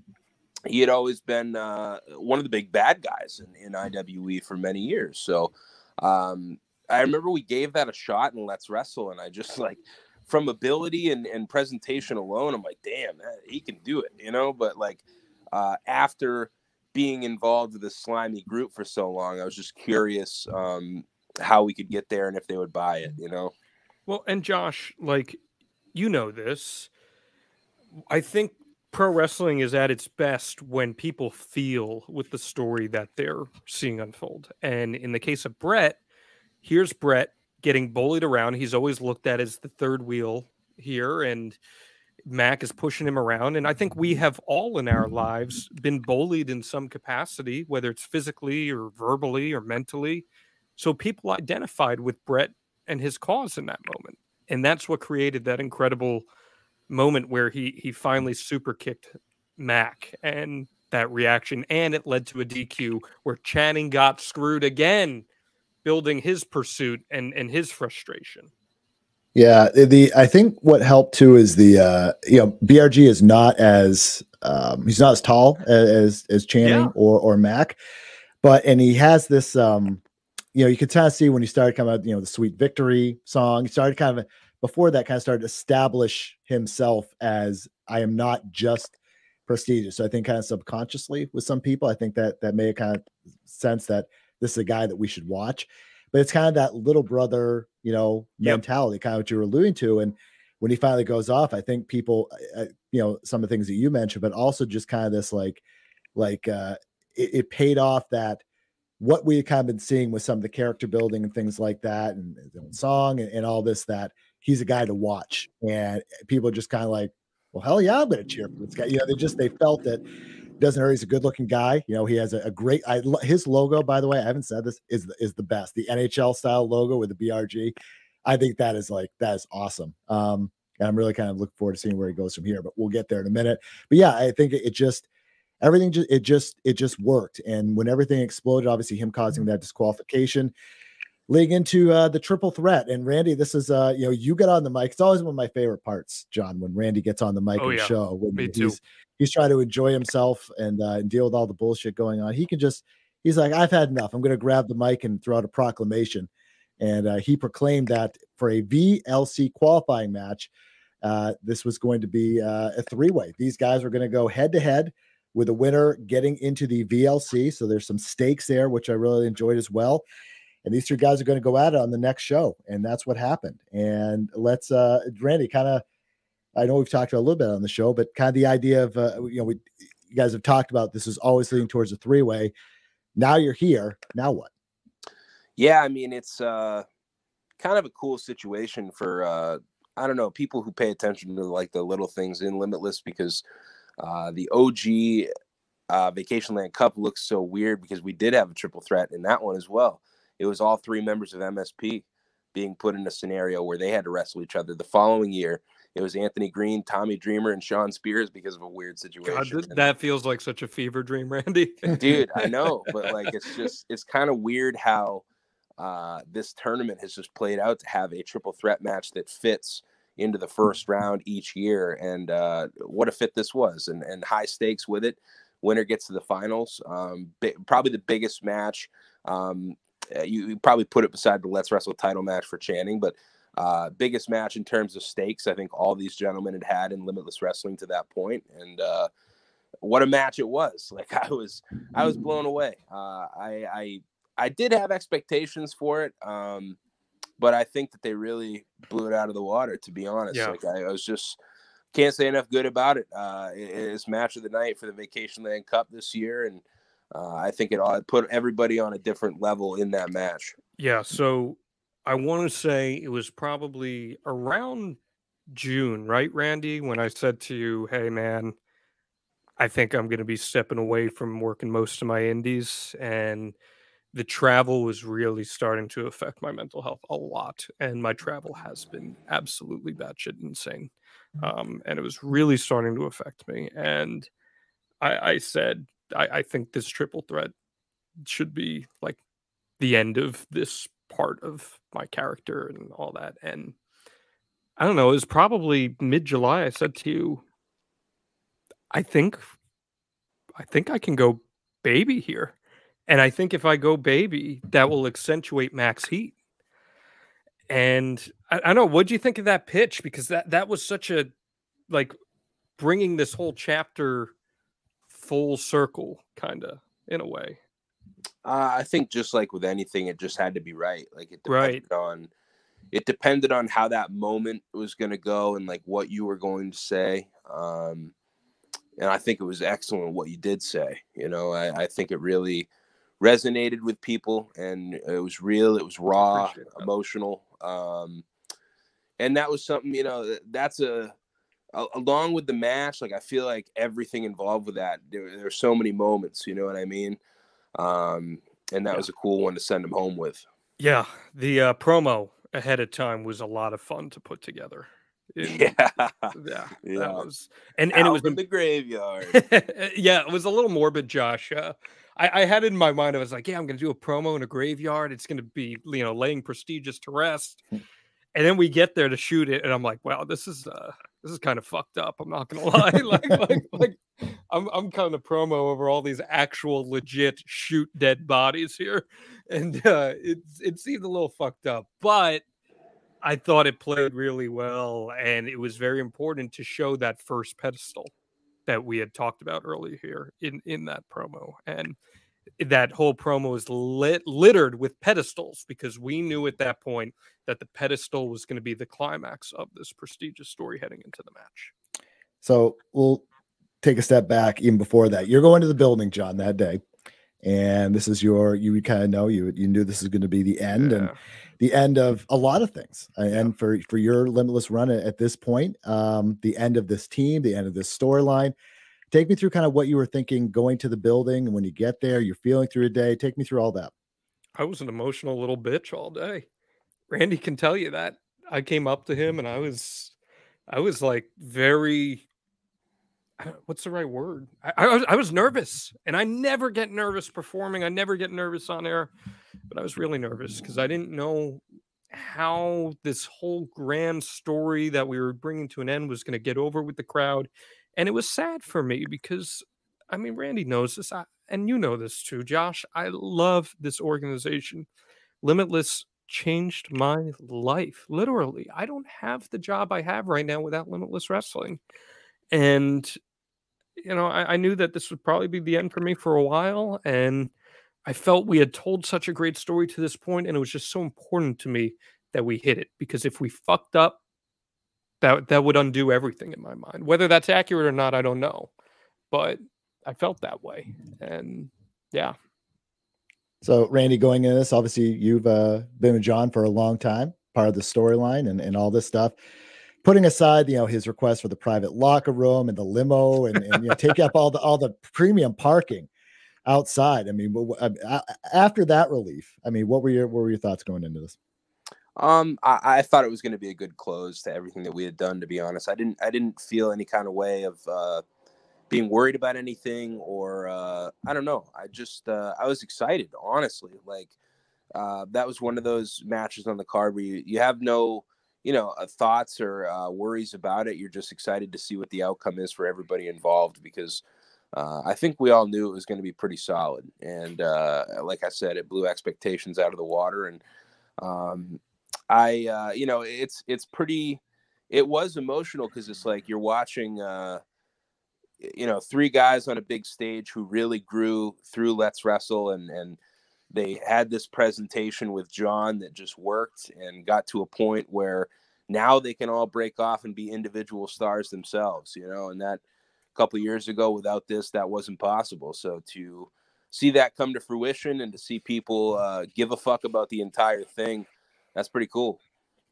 he had always been uh, one of the big bad guys in, in IWE for many years. So um, I remember we gave that a shot and Let's Wrestle, and I just like from ability and, and presentation alone, I'm like, damn, he can do it, you know. But like uh, after being involved with this slimy group for so long, I was just curious um, how we could get there and if they would buy it, you know. Well, and Josh, like you know this, I think pro wrestling is at its best when people feel with the story that they're seeing unfold. And in the case of Brett, here's Brett getting bullied around. He's always looked at as the third wheel here, and Mac is pushing him around. And I think we have all in our lives been bullied in some capacity, whether it's physically or verbally or mentally. So people identified with Brett and his cause in that moment. And that's what created that incredible moment where he he finally super kicked Mac and that reaction. And it led to a DQ where Channing got screwed again building his pursuit and and his frustration. Yeah, the I think what helped too is the uh you know BRG is not as um he's not as tall as as Channing yeah. or or Mac, but and he has this um you know you could kind of see when he started coming out you know the sweet victory song he started kind of before that kind of started to establish himself as I am not just prestigious. So I think kind of subconsciously with some people, I think that that made kind of sense that this is a guy that we should watch. But it's kind of that little brother, you know, mentality, yep. kind of what you were alluding to. And when he finally goes off, I think people, uh, uh, you know, some of the things that you mentioned, but also just kind of this like, like uh, it, it paid off that what we had kind of been seeing with some of the character building and things like that, and the song and, and all this that he's a guy to watch, and people just kind of like, well, hell yeah, I'm going to cheer for this guy. You know, they just they felt that doesn't hurt. He's a good looking guy. You know, he has a, a great. I, his logo, by the way, I haven't said this is is the best. The NHL style logo with the BRG. I think that is like that is awesome. Um, and I'm really kind of looking forward to seeing where he goes from here. But we'll get there in a minute. But yeah, I think it, it just everything just it just it just worked. And when everything exploded, obviously him causing that disqualification leading into uh, the triple threat. And Randy, this is uh, you know, you get on the mic. It's always one of my favorite parts, Jon, when Randy gets on the mic oh, and yeah. show. When Me he's, too. He's trying to enjoy himself and, uh, and deal with all the bullshit going on. He can just he's like, I've had enough. I'm going to grab the mic and throw out a proclamation. And uh, he proclaimed that for a VLC qualifying match, uh, this was going to be uh, a three way. These guys were going to go head to head with a winner getting into the VLC. So there's some stakes there, which I really enjoyed as well and these two guys are going to go at it on the next show and that's what happened. And let's uh randy kind of i know we've talked a little bit on the show but kind of the idea of uh, you know we you guys have talked about this is always leading towards a three way now you're here now what? Yeah i mean it's uh kind of a cool situation for uh i don't know people who pay attention to like the little things in limitless because uh the og uh, Vacationland Cup looks so weird because we did have a triple threat in that one as well it was all three members of MSP being put in a scenario where they had to wrestle each other. The following year, it was Anthony Green, Tommy Dreamer, and Shawn Spears because of a weird situation. God, that feels like such a fever dream, Randy. Dude, I know, but like it's just it's kind of weird how uh, this tournament has just played out to have a triple threat match that fits into the first round each year, and uh, what a fit this was, and and high stakes with it. Winner gets to the finals. Um, probably the biggest match. Um, you, you probably put it beside the Let's Wrestle title match for Channing, but uh, biggest match in terms of stakes. I think all these gentlemen had had in Limitless Wrestling to that point, and uh, what a match it was! Like I was, I was blown away. Uh, I, I, I did have expectations for it, um, but I think that they really blew it out of the water. To be honest, yeah. like I, I, was just can't say enough good about it. Uh, it. It's match of the night for the Vacationland Cup this year, and uh, I think it put everybody on a different level in that match. Yeah. So I want to say it was probably around June, right, Randy, when I said to you, "Hey, man, I think I'm going to be stepping away from working most of my indies," and the travel was really starting to affect my mental health a lot, and my travel has been absolutely batshit insane, um, and it was really starting to affect me. And I, I said, I, I think this triple threat should be like the end of this part of my character and all that. And I don't know, it was probably mid July. I said to you, I think, I think I can go baby here. And I think if I go baby, that will accentuate Mac's heat. And I, I don't know, what do you think of that pitch? Because that that was such a like bringing this whole chapter full circle, kind of in a way. Uh, I think just like with anything, it just had to be right. Like it depended right. on it depended on how that moment was going to go and like what you were going to say. Um, and I think it was excellent what you did say. You know, I, I think it really resonated with people and it was real. It was raw, emotional. Um, and that was something, you know, that's a, a, along with the match. Like I feel like everything involved with that. There, there are so many moments. You know what I mean? Um, and that yeah. was a cool one to send him home with. Yeah, the uh, promo ahead of time was a lot of fun to put together. yeah, yeah, yeah. Was, and and Out it was in the graveyard. yeah, it was a little morbid, Josh. Uh, I, I had it in my mind. I was like, yeah, I'm going to do a promo in a graveyard. It's going to be, you know, laying prestigious to rest. Hmm. and then we get there to shoot it, and I'm like, wow, this is uh, this is kind of fucked up. I'm not gonna lie. like, like, like, I'm I'm kind of promo over all these actual legit shoot dead bodies here, and uh, it it seemed a little fucked up, but I thought it played really well, and it was very important to show that first pedestal that we had talked about earlier here in in that promo, and that whole promo is lit, littered with pedestals because we knew at that point that the pedestal was going to be the climax of this prestigious story heading into the match. So we'll take a step back even before that. You're going to the building, Jon, that day. And this is your you kind of know you you knew this is going to be the end yeah. and the end of a lot of things. And for for your limitless run at, at this point, um, the end of this team, the end of this storyline. Take me through kind of what you were thinking going to the building and when you get there, you're feeling through a day. Take me through all that. I was an emotional little bitch all day. Randy can tell you that. I came up to him and I was I was like very what's the right word? I, I, was, I was nervous, and I never get nervous performing. I never get nervous on air, but I was really nervous because I didn't know how this whole grand story that we were bringing to an end was going to get over with the crowd, and it was sad for me because, I mean, Randy knows this, I, and you know this too, Josh. I love this organization. Limitless changed my life. Literally, I don't have the job I have right now without Limitless Wrestling. And, you know, I, I, knew that this would probably be the end for me for a while. And I felt we had told such a great story to this point, and it was just so important to me that we hit it. Because if we fucked up, that that would undo everything in my mind. Whether that's accurate or not, I don't know. But I felt that way. And yeah, so, Randy, going into this, obviously you've uh, been with Jon for a long time, part of the storyline and, and all this stuff. Putting aside, you know, his request for the private locker room and the limo, and, and you know, take up all the all the premium parking outside. I mean, after that relief, I mean, what were your what were your thoughts going into this? Um, I, I thought it was going to be a good close to everything that we had done. To be honest, I didn't. I didn't feel any kind of way of uh, being worried about anything, or uh, I don't know. I just uh, I was excited, honestly. Like uh, that was one of those matches on the card where you, you have no, you know, uh, thoughts or uh, worries about it. You're just excited to see what the outcome is for everybody involved because uh, I think we all knew it was going to be pretty solid. And like I said, it blew expectations out of the water. And um, I, you know, it's it's pretty. It was emotional because it's like you're watching. You know, three guys on a big stage who really grew through Let's Wrestle and and they had this presentation with Jon that just worked and got to a point where now they can all break off and be individual stars themselves, you know, and that a couple years ago without this that wasn't possible. So to see that come to fruition and to see people uh, give a fuck about the entire thing, that's pretty cool.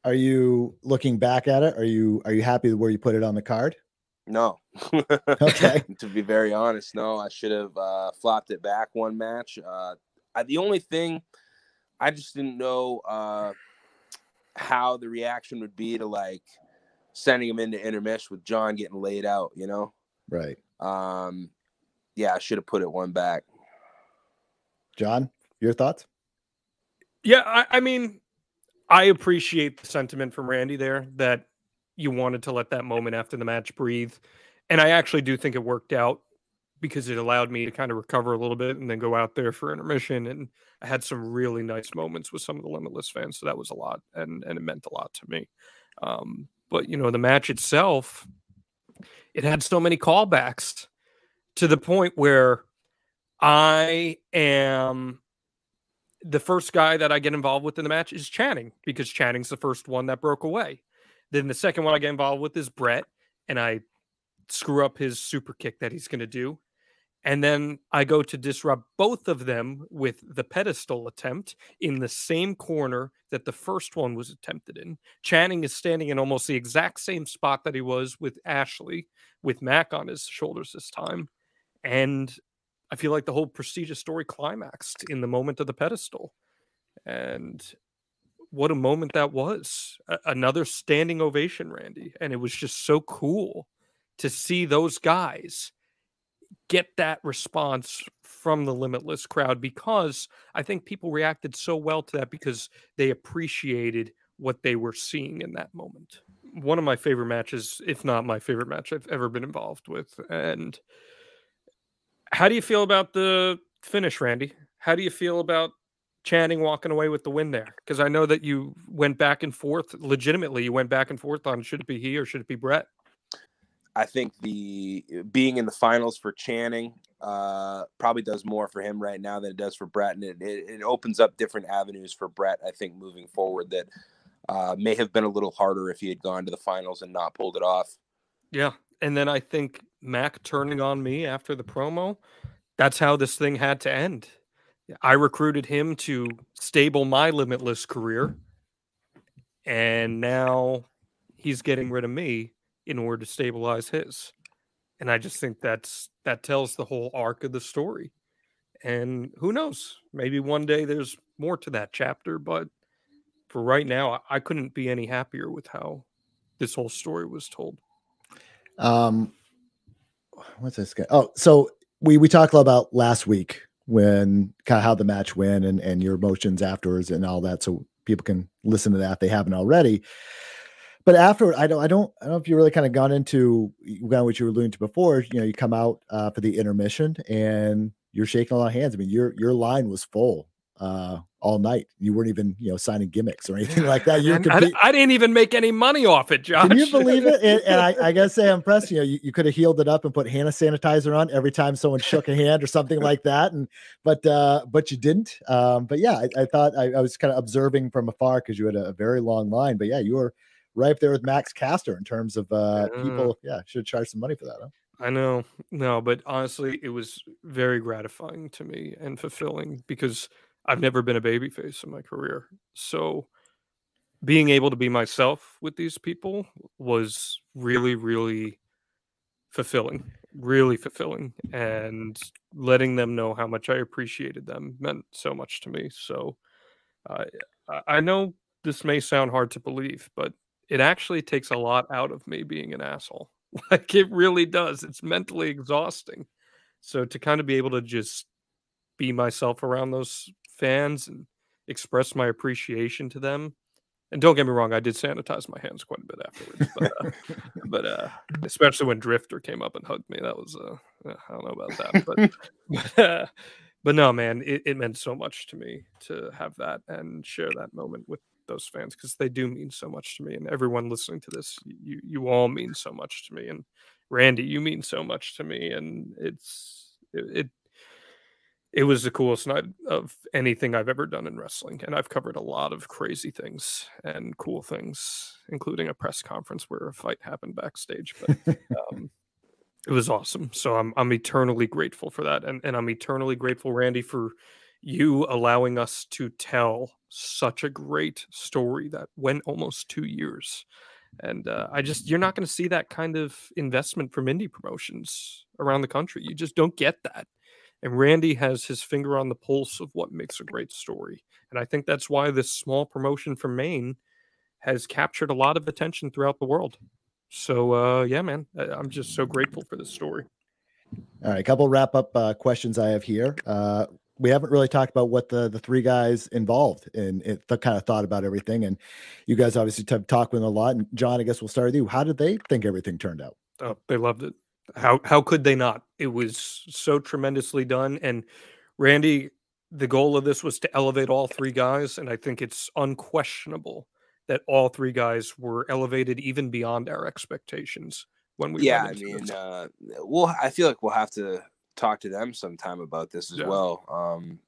Are you looking back at it? Are you are you happy where you put it on the card? No. okay. to be very honest, no. I should have uh, flopped it back one match. Uh, I, the only thing I just didn't know uh, how the reaction would be to like sending him into intermission with Jon getting laid out, you know? Right. Um, yeah, I should have put it one back. Jon, your thoughts? Yeah, I, I mean, I appreciate the sentiment from Randy there that you wanted to let that moment after the match breathe. And I actually do think it worked out because it allowed me to kind of recover a little bit and then go out there for intermission. And I had some really nice moments with some of the Limitless fans. So that was a lot and, and it meant a lot to me. Um, but, you know, the match itself, it had so many callbacks to the point where I am the first guy that I get involved with in the match is Channing because Channing's the first one that broke away. Then the second one I get involved with is Brett, and I screw up his super kick that he's going to do. And then I go to disrupt both of them with the pedestal attempt in the same corner that the first one was attempted in. Channing is standing in almost the exact same spot that he was with Ashley, with Mac on his shoulders this time. And I feel like the whole prestigious story climaxed in the moment of the pedestal. And what a moment that was. A- another standing ovation, Randy. And it was just so cool to see those guys get that response from the limitless crowd because I think people reacted so well to that because they appreciated what they were seeing in that moment. One of my favorite matches, if not my favorite match I've ever been involved with. And how do you feel about the finish, Randy? How do you feel about Channing walking away with the win there? Because I know that you went back and forth legitimately. You went back and forth on should it be he or should it be Brett. I think the being in the finals for Channing uh, probably does more for him right now than it does for Brett, and it, it, it opens up different avenues for Brett. I think moving forward that uh, may have been a little harder if he had gone to the finals and not pulled it off. Yeah, and then I think Mac turning on me after the promo. That's how this thing had to end. I recruited him to stable my limitless career, and now he's getting rid of me in order to stabilize his. And I just think that's that tells the whole arc of the story. And who knows? Maybe one day there's more to that chapter, but for right now, I couldn't be any happier with how this whole story was told. Um, what's this guy? Oh, so we we talked about last week when kind of how the match went and and your emotions afterwards and all that, so people can listen to that if they haven't already. But after I don't I don't I don't know if you really kind of gone into what you were alluding to before. You know, you come out uh, for the intermission and you're shaking a lot of hands. I mean, your your line was full uh, all night. You weren't even, you know, signing gimmicks or anything like that. You're. I, I, didn't even make any money off it, Josh. Can you believe it? And, and I, I gotta say, I'm impressed. You know, you, you could have healed it up and put hand sanitizer on every time someone shook a hand or something like that. And but uh, but you didn't. Um, but yeah, I, I thought I, I, was kind of observing from afar because you had a, a, very long line. But yeah, you were right up there with Max Caster in terms of uh, yeah. people. Yeah, should charge some money for that. Huh? I know, no, but honestly, it was very gratifying to me and fulfilling because I've never been a babyface in my career. So being able to be myself with these people was really, really fulfilling, really fulfilling. And letting them know how much I appreciated them meant so much to me. So uh, I know this may sound hard to believe, but it actually takes a lot out of me being an asshole. Like it really does. It's mentally exhausting. So to kind of be able to just be myself around those fans and express my appreciation to them. And don't get me wrong, I did sanitize my hands quite a bit afterwards. But, uh, but uh, especially when Drifter came up and hugged me, that was uh, I don't know about that, but but, uh, but no, man, it, it meant so much to me to have that and share that moment with those fans because they do mean so much to me and everyone listening to this you you all mean so much to me and randy you mean so much to me and it's it, it it was the coolest night of anything I've ever done in wrestling. And I've covered a lot of crazy things and cool things, including a press conference where a fight happened backstage. But um, it was awesome. So I'm I'm eternally grateful for that. And and I'm eternally grateful, Randy, for you allowing us to tell such a great story that went almost two years. And uh, I just, you're not going to see that kind of investment from indie promotions around the country. You just don't get that. And Randy has his finger on the pulse of what makes a great story. And I think that's why this small promotion from Maine has captured a lot of attention throughout the world. So, uh, yeah, man, I'm just so grateful for this story. All right, a couple wrap up uh, questions I have here. Uh, we haven't really talked about what the the three guys involved in it the kind of thought about everything and you guys obviously have talked with them a lot and jon i guess we'll start with you how did they think everything turned out oh they loved it how how could they not? It was so tremendously done. And Randy, the goal of this was to elevate all three guys, and I think it's unquestionable that all three guys were elevated even beyond our expectations when we. Yeah, I mean, uh, well, I feel like we'll have to talk to them sometime about this as yeah. well. Um,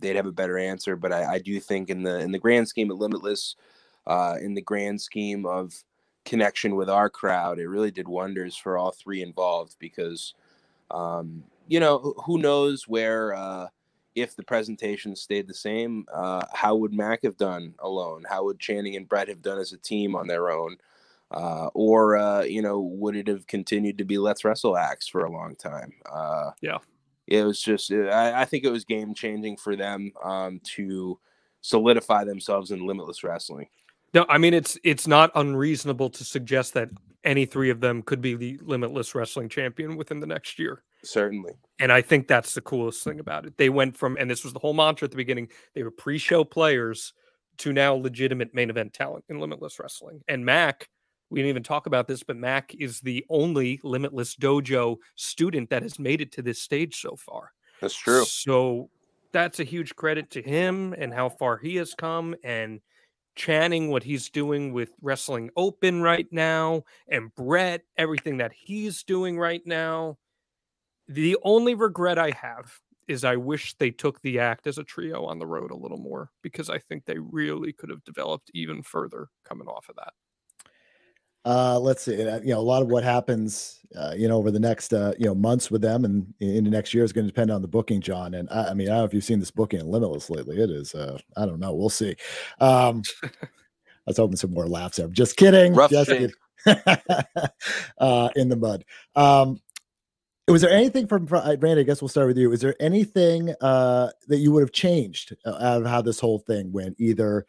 they'd have a better answer, but I, I, do think in the in the grand scheme of Limitless, uh, in the grand scheme of connection with our crowd, it really did wonders for all three involved because, um, you know, who knows where, uh, if the presentation stayed the same, uh, how would Mac have done alone? How would Channing and Brett have done as a team on their own? Uh, or, uh, you know, would it have continued to be Let's Wrestle acts for a long time? Uh, yeah. It was just, uh, I, I think it was game changing for them um, to solidify themselves in limitless wrestling. No, I mean it's it's not unreasonable to suggest that any three of them could be the limitless wrestling champion within the next year. Certainly. And I think that's the coolest thing about it. They went from and this was the whole mantra at the beginning, they were pre-show players to now legitimate main event talent in limitless wrestling. And Mac, we didn't even talk about this, but Mac is the only limitless dojo student that has made it to this stage so far. That's true. So that's a huge credit to him and how far he has come and Channing, what he's doing with Wrestling Open right now, and Brett, everything that he's doing right now. The only regret I have is I wish they took the act as a trio on the road a little more because I think they really could have developed even further coming off of that. Uh, let's see. You know, a lot of what happens, uh, you know, over the next uh, you know months with them and in the next year is going to depend on the booking, Jon. And I, I, mean, I don't know if you've seen this booking in Limitless lately. It is, uh, I don't know. We'll see. Um, let's open some more laughs there. Just kidding. Rough just kidding. uh, in the mud. Um, was there anything from Randy? I guess we'll start with you. Is there anything uh, that you would have changed uh, out of how this whole thing went? Either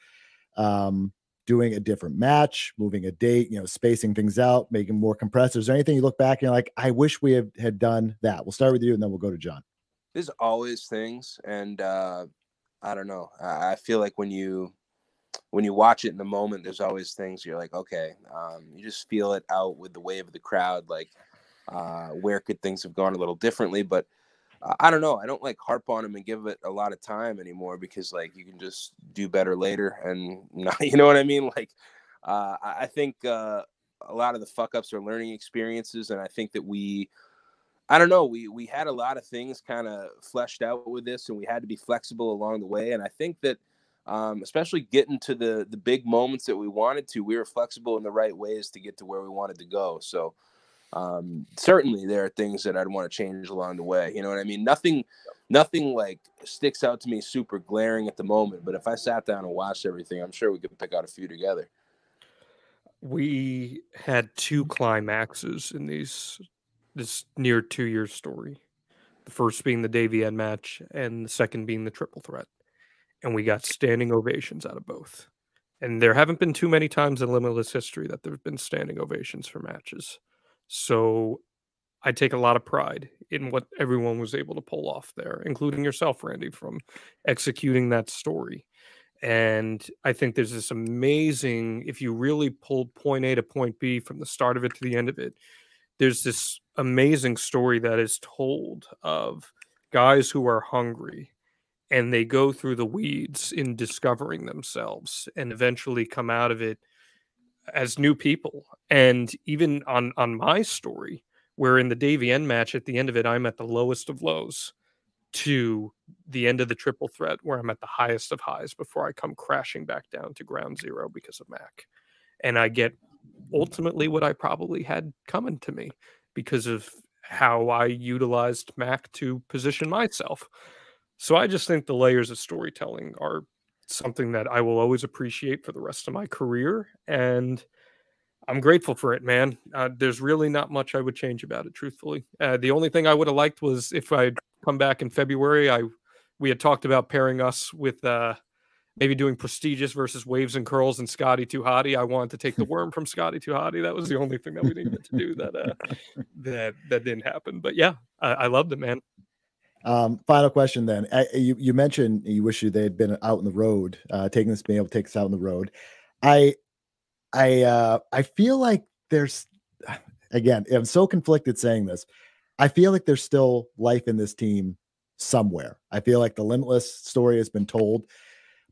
um, doing a different match, moving a date, you know, spacing things out, making more compressors, Is there anything you look back and you're like, I wish we had, had done that? We'll start with you and then we'll go to Jon. There's always things. And uh, I don't know. I feel like when you, when you watch it in the moment, there's always things you're like, okay, um, you just feel it out with the wave of the crowd. Like, uh, where could things have gone a little differently? But I don't know. I don't like harp on him and give it a lot of time anymore because like you can just do better later, and not, you know what I mean. Like, uh, I think uh, a lot of the fuck ups are learning experiences, and I think that we, I don't know, we we had a lot of things kind of fleshed out with this, and we had to be flexible along the way, and I think that. Um, especially getting to the the big moments that we wanted to, we were flexible in the right ways to get to where we wanted to go. So, um, certainly there are things that I'd want to change along the way. You know what I mean? Nothing, nothing like sticks out to me super glaring at the moment. But if I sat down and watched everything, I'm sure we could pick out a few together. We had two climaxes in these this near two year story. The first being the Davienne match, and the second being the triple threat. And we got standing ovations out of both. And there haven't been too many times in Limitless history that there have been standing ovations for matches. So I take a lot of pride in what everyone was able to pull off there, including yourself, Randy, from executing that story. And I think there's this amazing, if you really pull point A to point B from the start of it to the end of it, there's this amazing story that is told of guys who are hungry and they go through the weeds in discovering themselves and eventually come out of it as new people. And even on on my story, where in the Davienne match at the end of it, I'm at the lowest of lows to the end of the triple threat where I'm at the highest of highs before I come crashing back down to ground zero because of Mac. And I get ultimately what I probably had coming to me because of how I utilized Mac to position myself. So I just think the layers of storytelling are something that I will always appreciate for the rest of my career. And I'm grateful for it, man. Uh, there's really not much I would change about it, truthfully. Uh, the only thing I would have liked was if I'd come back in February. I we had talked about pairing us with uh, maybe doing prestigious versus waves and curls and Scotty Hottie. I wanted to take the worm from Scotty Hottie. That was the only thing that we needed to do that uh, that that didn't happen. But yeah, I, I loved it, man. Um, final question then. I, you you mentioned you wish you they had been out in the road, uh, taking this being able to take us out on the road. I I uh, I feel like there's again, I'm so conflicted saying this. I feel like there's still life in this team somewhere. I feel like the limitless story has been told,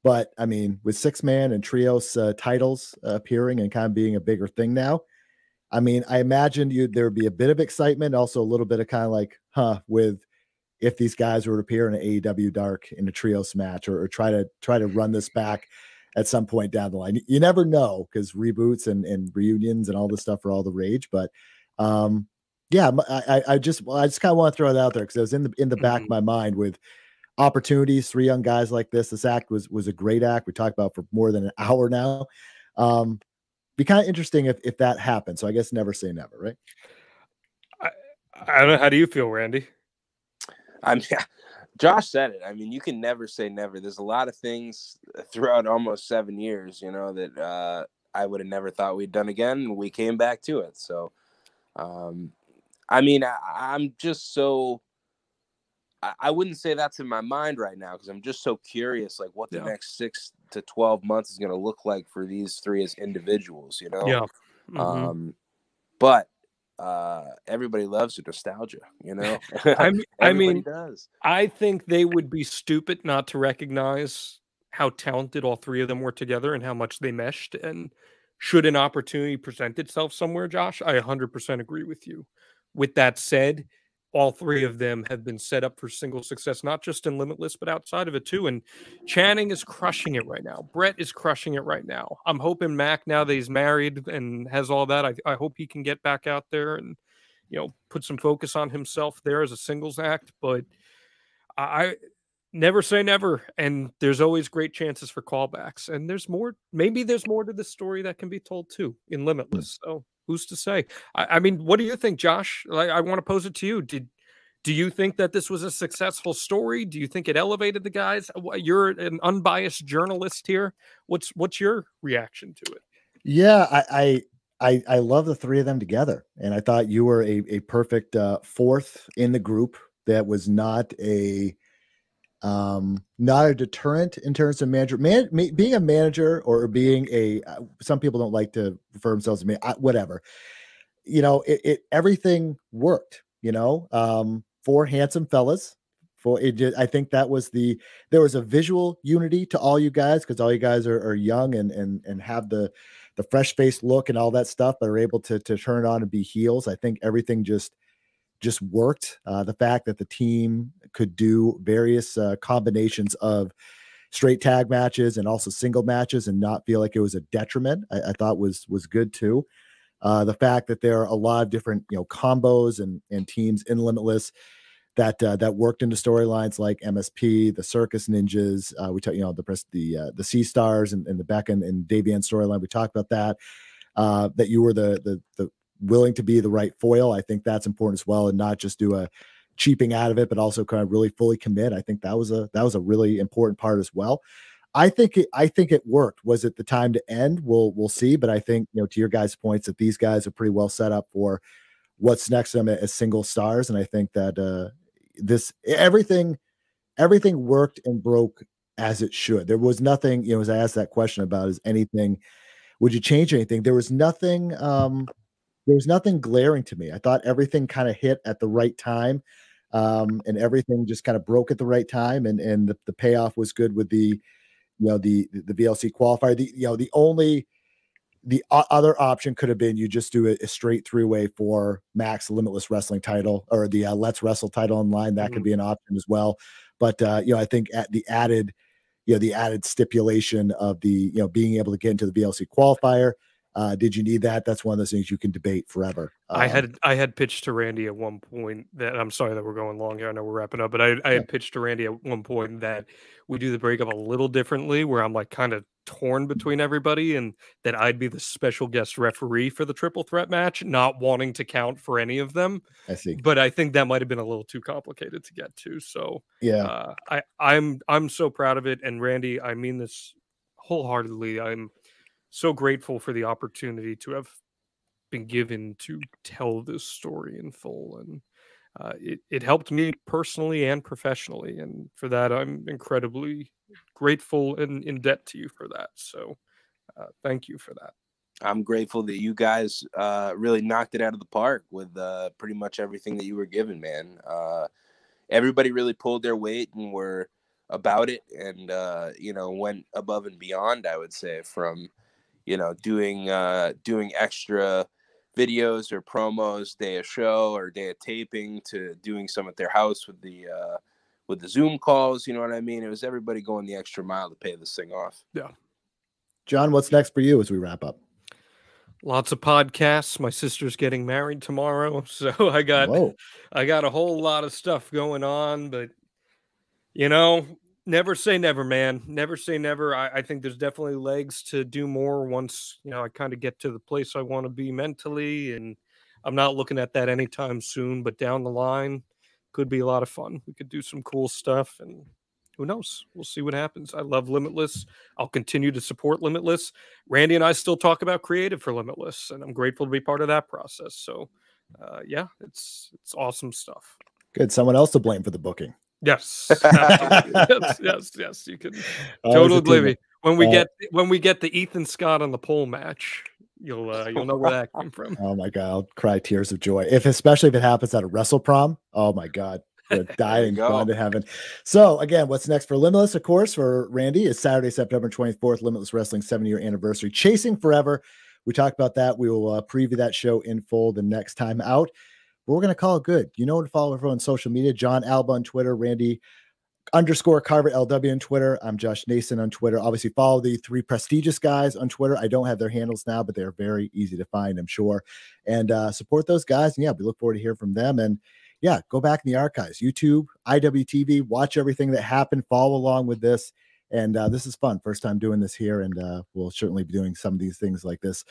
but I mean, with six man and trios uh, titles appearing and kind of being a bigger thing now, I mean, I imagine you there would be a bit of excitement, also a little bit of kind of like, huh, with if these guys were to appear in an AEW Dark in a trios match or, or try to try to run this back at some point down the line. You never know because reboots and, and reunions and all this stuff are all the rage. But um, yeah, I, I just I just kind of want to throw it out there because it was in the in the back mm-hmm. of my mind with opportunities, three young guys like this. This act was was a great act. We talked about for more than an hour now. Um, be kind of interesting if if that happens. So I guess never say never, right? I, I don't know. How do you feel, Randy? I mean, Josh said it. I mean, you can never say never. There's a lot of things throughout almost seven years, you know, that uh, I would have never thought we'd done again. We came back to it. So, um, I mean, I, am just so. I, I, wouldn't say that's in my mind right now because I'm just so curious, like what the yeah. next six to twelve months is going to look like for these three as individuals. You know. Yeah. Mm-hmm. Um, but uh everybody loves the nostalgia you know? I mean, I mean does. I think they would be stupid not to recognize how talented all three of them were together and how much they meshed and should an opportunity present itself somewhere josh i 100% agree with you. With that said all three of them have been set up for single success, not just in Limitless, but outside of it too. And Channing is crushing it right now. Brett is crushing it right now. I'm hoping Mac, now that he's married and has all that, I, I hope he can get back out there and, you know, put some focus on himself there as a singles act. But I never say never. And there's always great chances for callbacks. And there's more, maybe there's more to the story that can be told too in hmm. Limitless. So who's to say? I, I mean, what do you think, Josh? Like, I want to pose it to you. Did do you think that this was a successful story? Do you think it elevated the guys? You're an unbiased journalist here. What's what's your reaction to it? Yeah, I I I, I love the three of them together, and I thought you were a a perfect uh, fourth in the group that was not a um not a deterrent in terms of manager man being a manager or being a uh, some people don't like to refer themselves to me I, whatever. You know it, it, everything worked you know um four handsome fellas for it just, i think that was the there was a visual unity to all you guys because all you guys are, are young and and and have the the fresh faced look and all that stuff but are able to to turn it on and be heels. I think everything just just worked. Uh, the fact that the team could do various uh, combinations of straight tag matches and also single matches and not feel like it was a detriment, I, I thought was was good too. Uh, the fact that there are a lot of different you know combos and and teams in Limitless that uh, that worked into storylines like MSP, the Circus Ninjas. Uh, we talked, you know, the the uh, the Sea Stars and, and the Beck and, and Davienne storyline. We talked about that. Uh, that you were the the the willing to be the right foil. I think that's important as well, and not just do a cheaping out of it, but also kind of really fully commit. I think that was a that was a really important part as well. I think it, I think it worked. Was it the time to end? We'll we'll see. But I think you know to your guys' points that these guys are pretty well set up for what's next to them as single stars, and I think that uh, this everything everything worked and broke as it should. There was nothing. You know, as I asked that question about is anything, would you change anything? There was nothing. Um, there was nothing glaring to me. I thought everything kind of hit at the right time. Um, and everything just kind of broke at the right time, and and the, the payoff was good with the you know the the VLC qualifier. The you know the only the other option could have been you just do a, a straight three way for Max Limitless Wrestling title or the uh, Let's Wrestle title online. That mm-hmm. could be an option as well. But uh, you know, I think at the added, you know, the added stipulation of the you know being able to get into the VLC qualifier uh, did you need that? That's one of those things you can debate forever. Um, I had I had pitched to Randy at one point that I'm sorry that we're going long here. I know we're wrapping up, but I, I had pitched to Randy at one point that we do the breakup a little differently, where I'm like kind of torn between everybody, and that I'd be the special guest referee for the triple threat match, not wanting to count for any of them. I see, but I think that might have been a little too complicated to get to. So yeah, uh, I I'm I'm so proud of it, and Randy, I mean this wholeheartedly. I'm so grateful for the opportunity to have been given to tell this story in full and uh, it, it helped me personally and professionally and for that i'm incredibly grateful and in debt to you for that so uh, thank you for that. I'm grateful that you guys uh, really knocked it out of the park with uh, pretty much everything that you were given man. Uh, everybody really pulled their weight and were about it and uh, you know went above and beyond i would say from you know, doing uh, doing extra videos or promos day of show or day of taping to doing some at their house with the uh, with the Zoom calls. You know what I mean? It was everybody going the extra mile to pay this thing off. Yeah. Jon, what's next for you as we wrap up? Lots of podcasts. My sister's getting married tomorrow, so I got Whoa. I got a whole lot of stuff going on. But you know, never say never, man. Never say never. I, I, think there's definitely legs to do more once you know I kind of get to the place I want to be mentally, and I'm not looking at that anytime soon. But down the line, could be a lot of fun. We could do some cool stuff, and who knows? We'll see what happens. I love Limitless. I'll continue to support Limitless. Randy and I still talk about creative for Limitless, and I'm grateful to be part of that process. So, uh, yeah, it's it's awesome stuff. Good. Someone else to blame for the booking. Yes. yes, yes, yes. You can totally believe me. When we uh, get when we get the Ethan Scott on the pole match, you'll uh, you'll know where that came from. Oh my god, I'll cry tears of joy. If especially if it happens at a wrestle prom. Oh my god. We're dying going to heaven. So again, what's next for Limitless, of course, for Randy is Saturday, September 24th, Limitless Wrestling 70 year anniversary, Chasing Forever. We talked about that. We will uh, preview that show in full the next time out. We're going to call it good. You know to follow everyone on social media. Jon Alba on Twitter, Randy underscore Carver LW on Twitter. I'm Josh Nason on Twitter. Obviously, follow the three prestigious guys on Twitter. I don't have their handles now, but they're very easy to find, I'm sure. And uh, support those guys. And yeah, we look forward to hear from them. And yeah, go back in the archives, YouTube, IWTV, watch everything that happened, follow along with this. And uh, this is fun. First time doing this here, and uh, we'll certainly be doing some of these things like this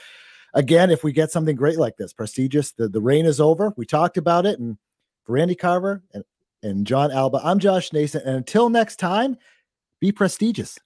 again, if we get something great like this, prestigious, the, the reign is over. We talked about it. And for Randy Carver and, and Jon Alba, I'm Josh Nason. And until next time, be prestigious.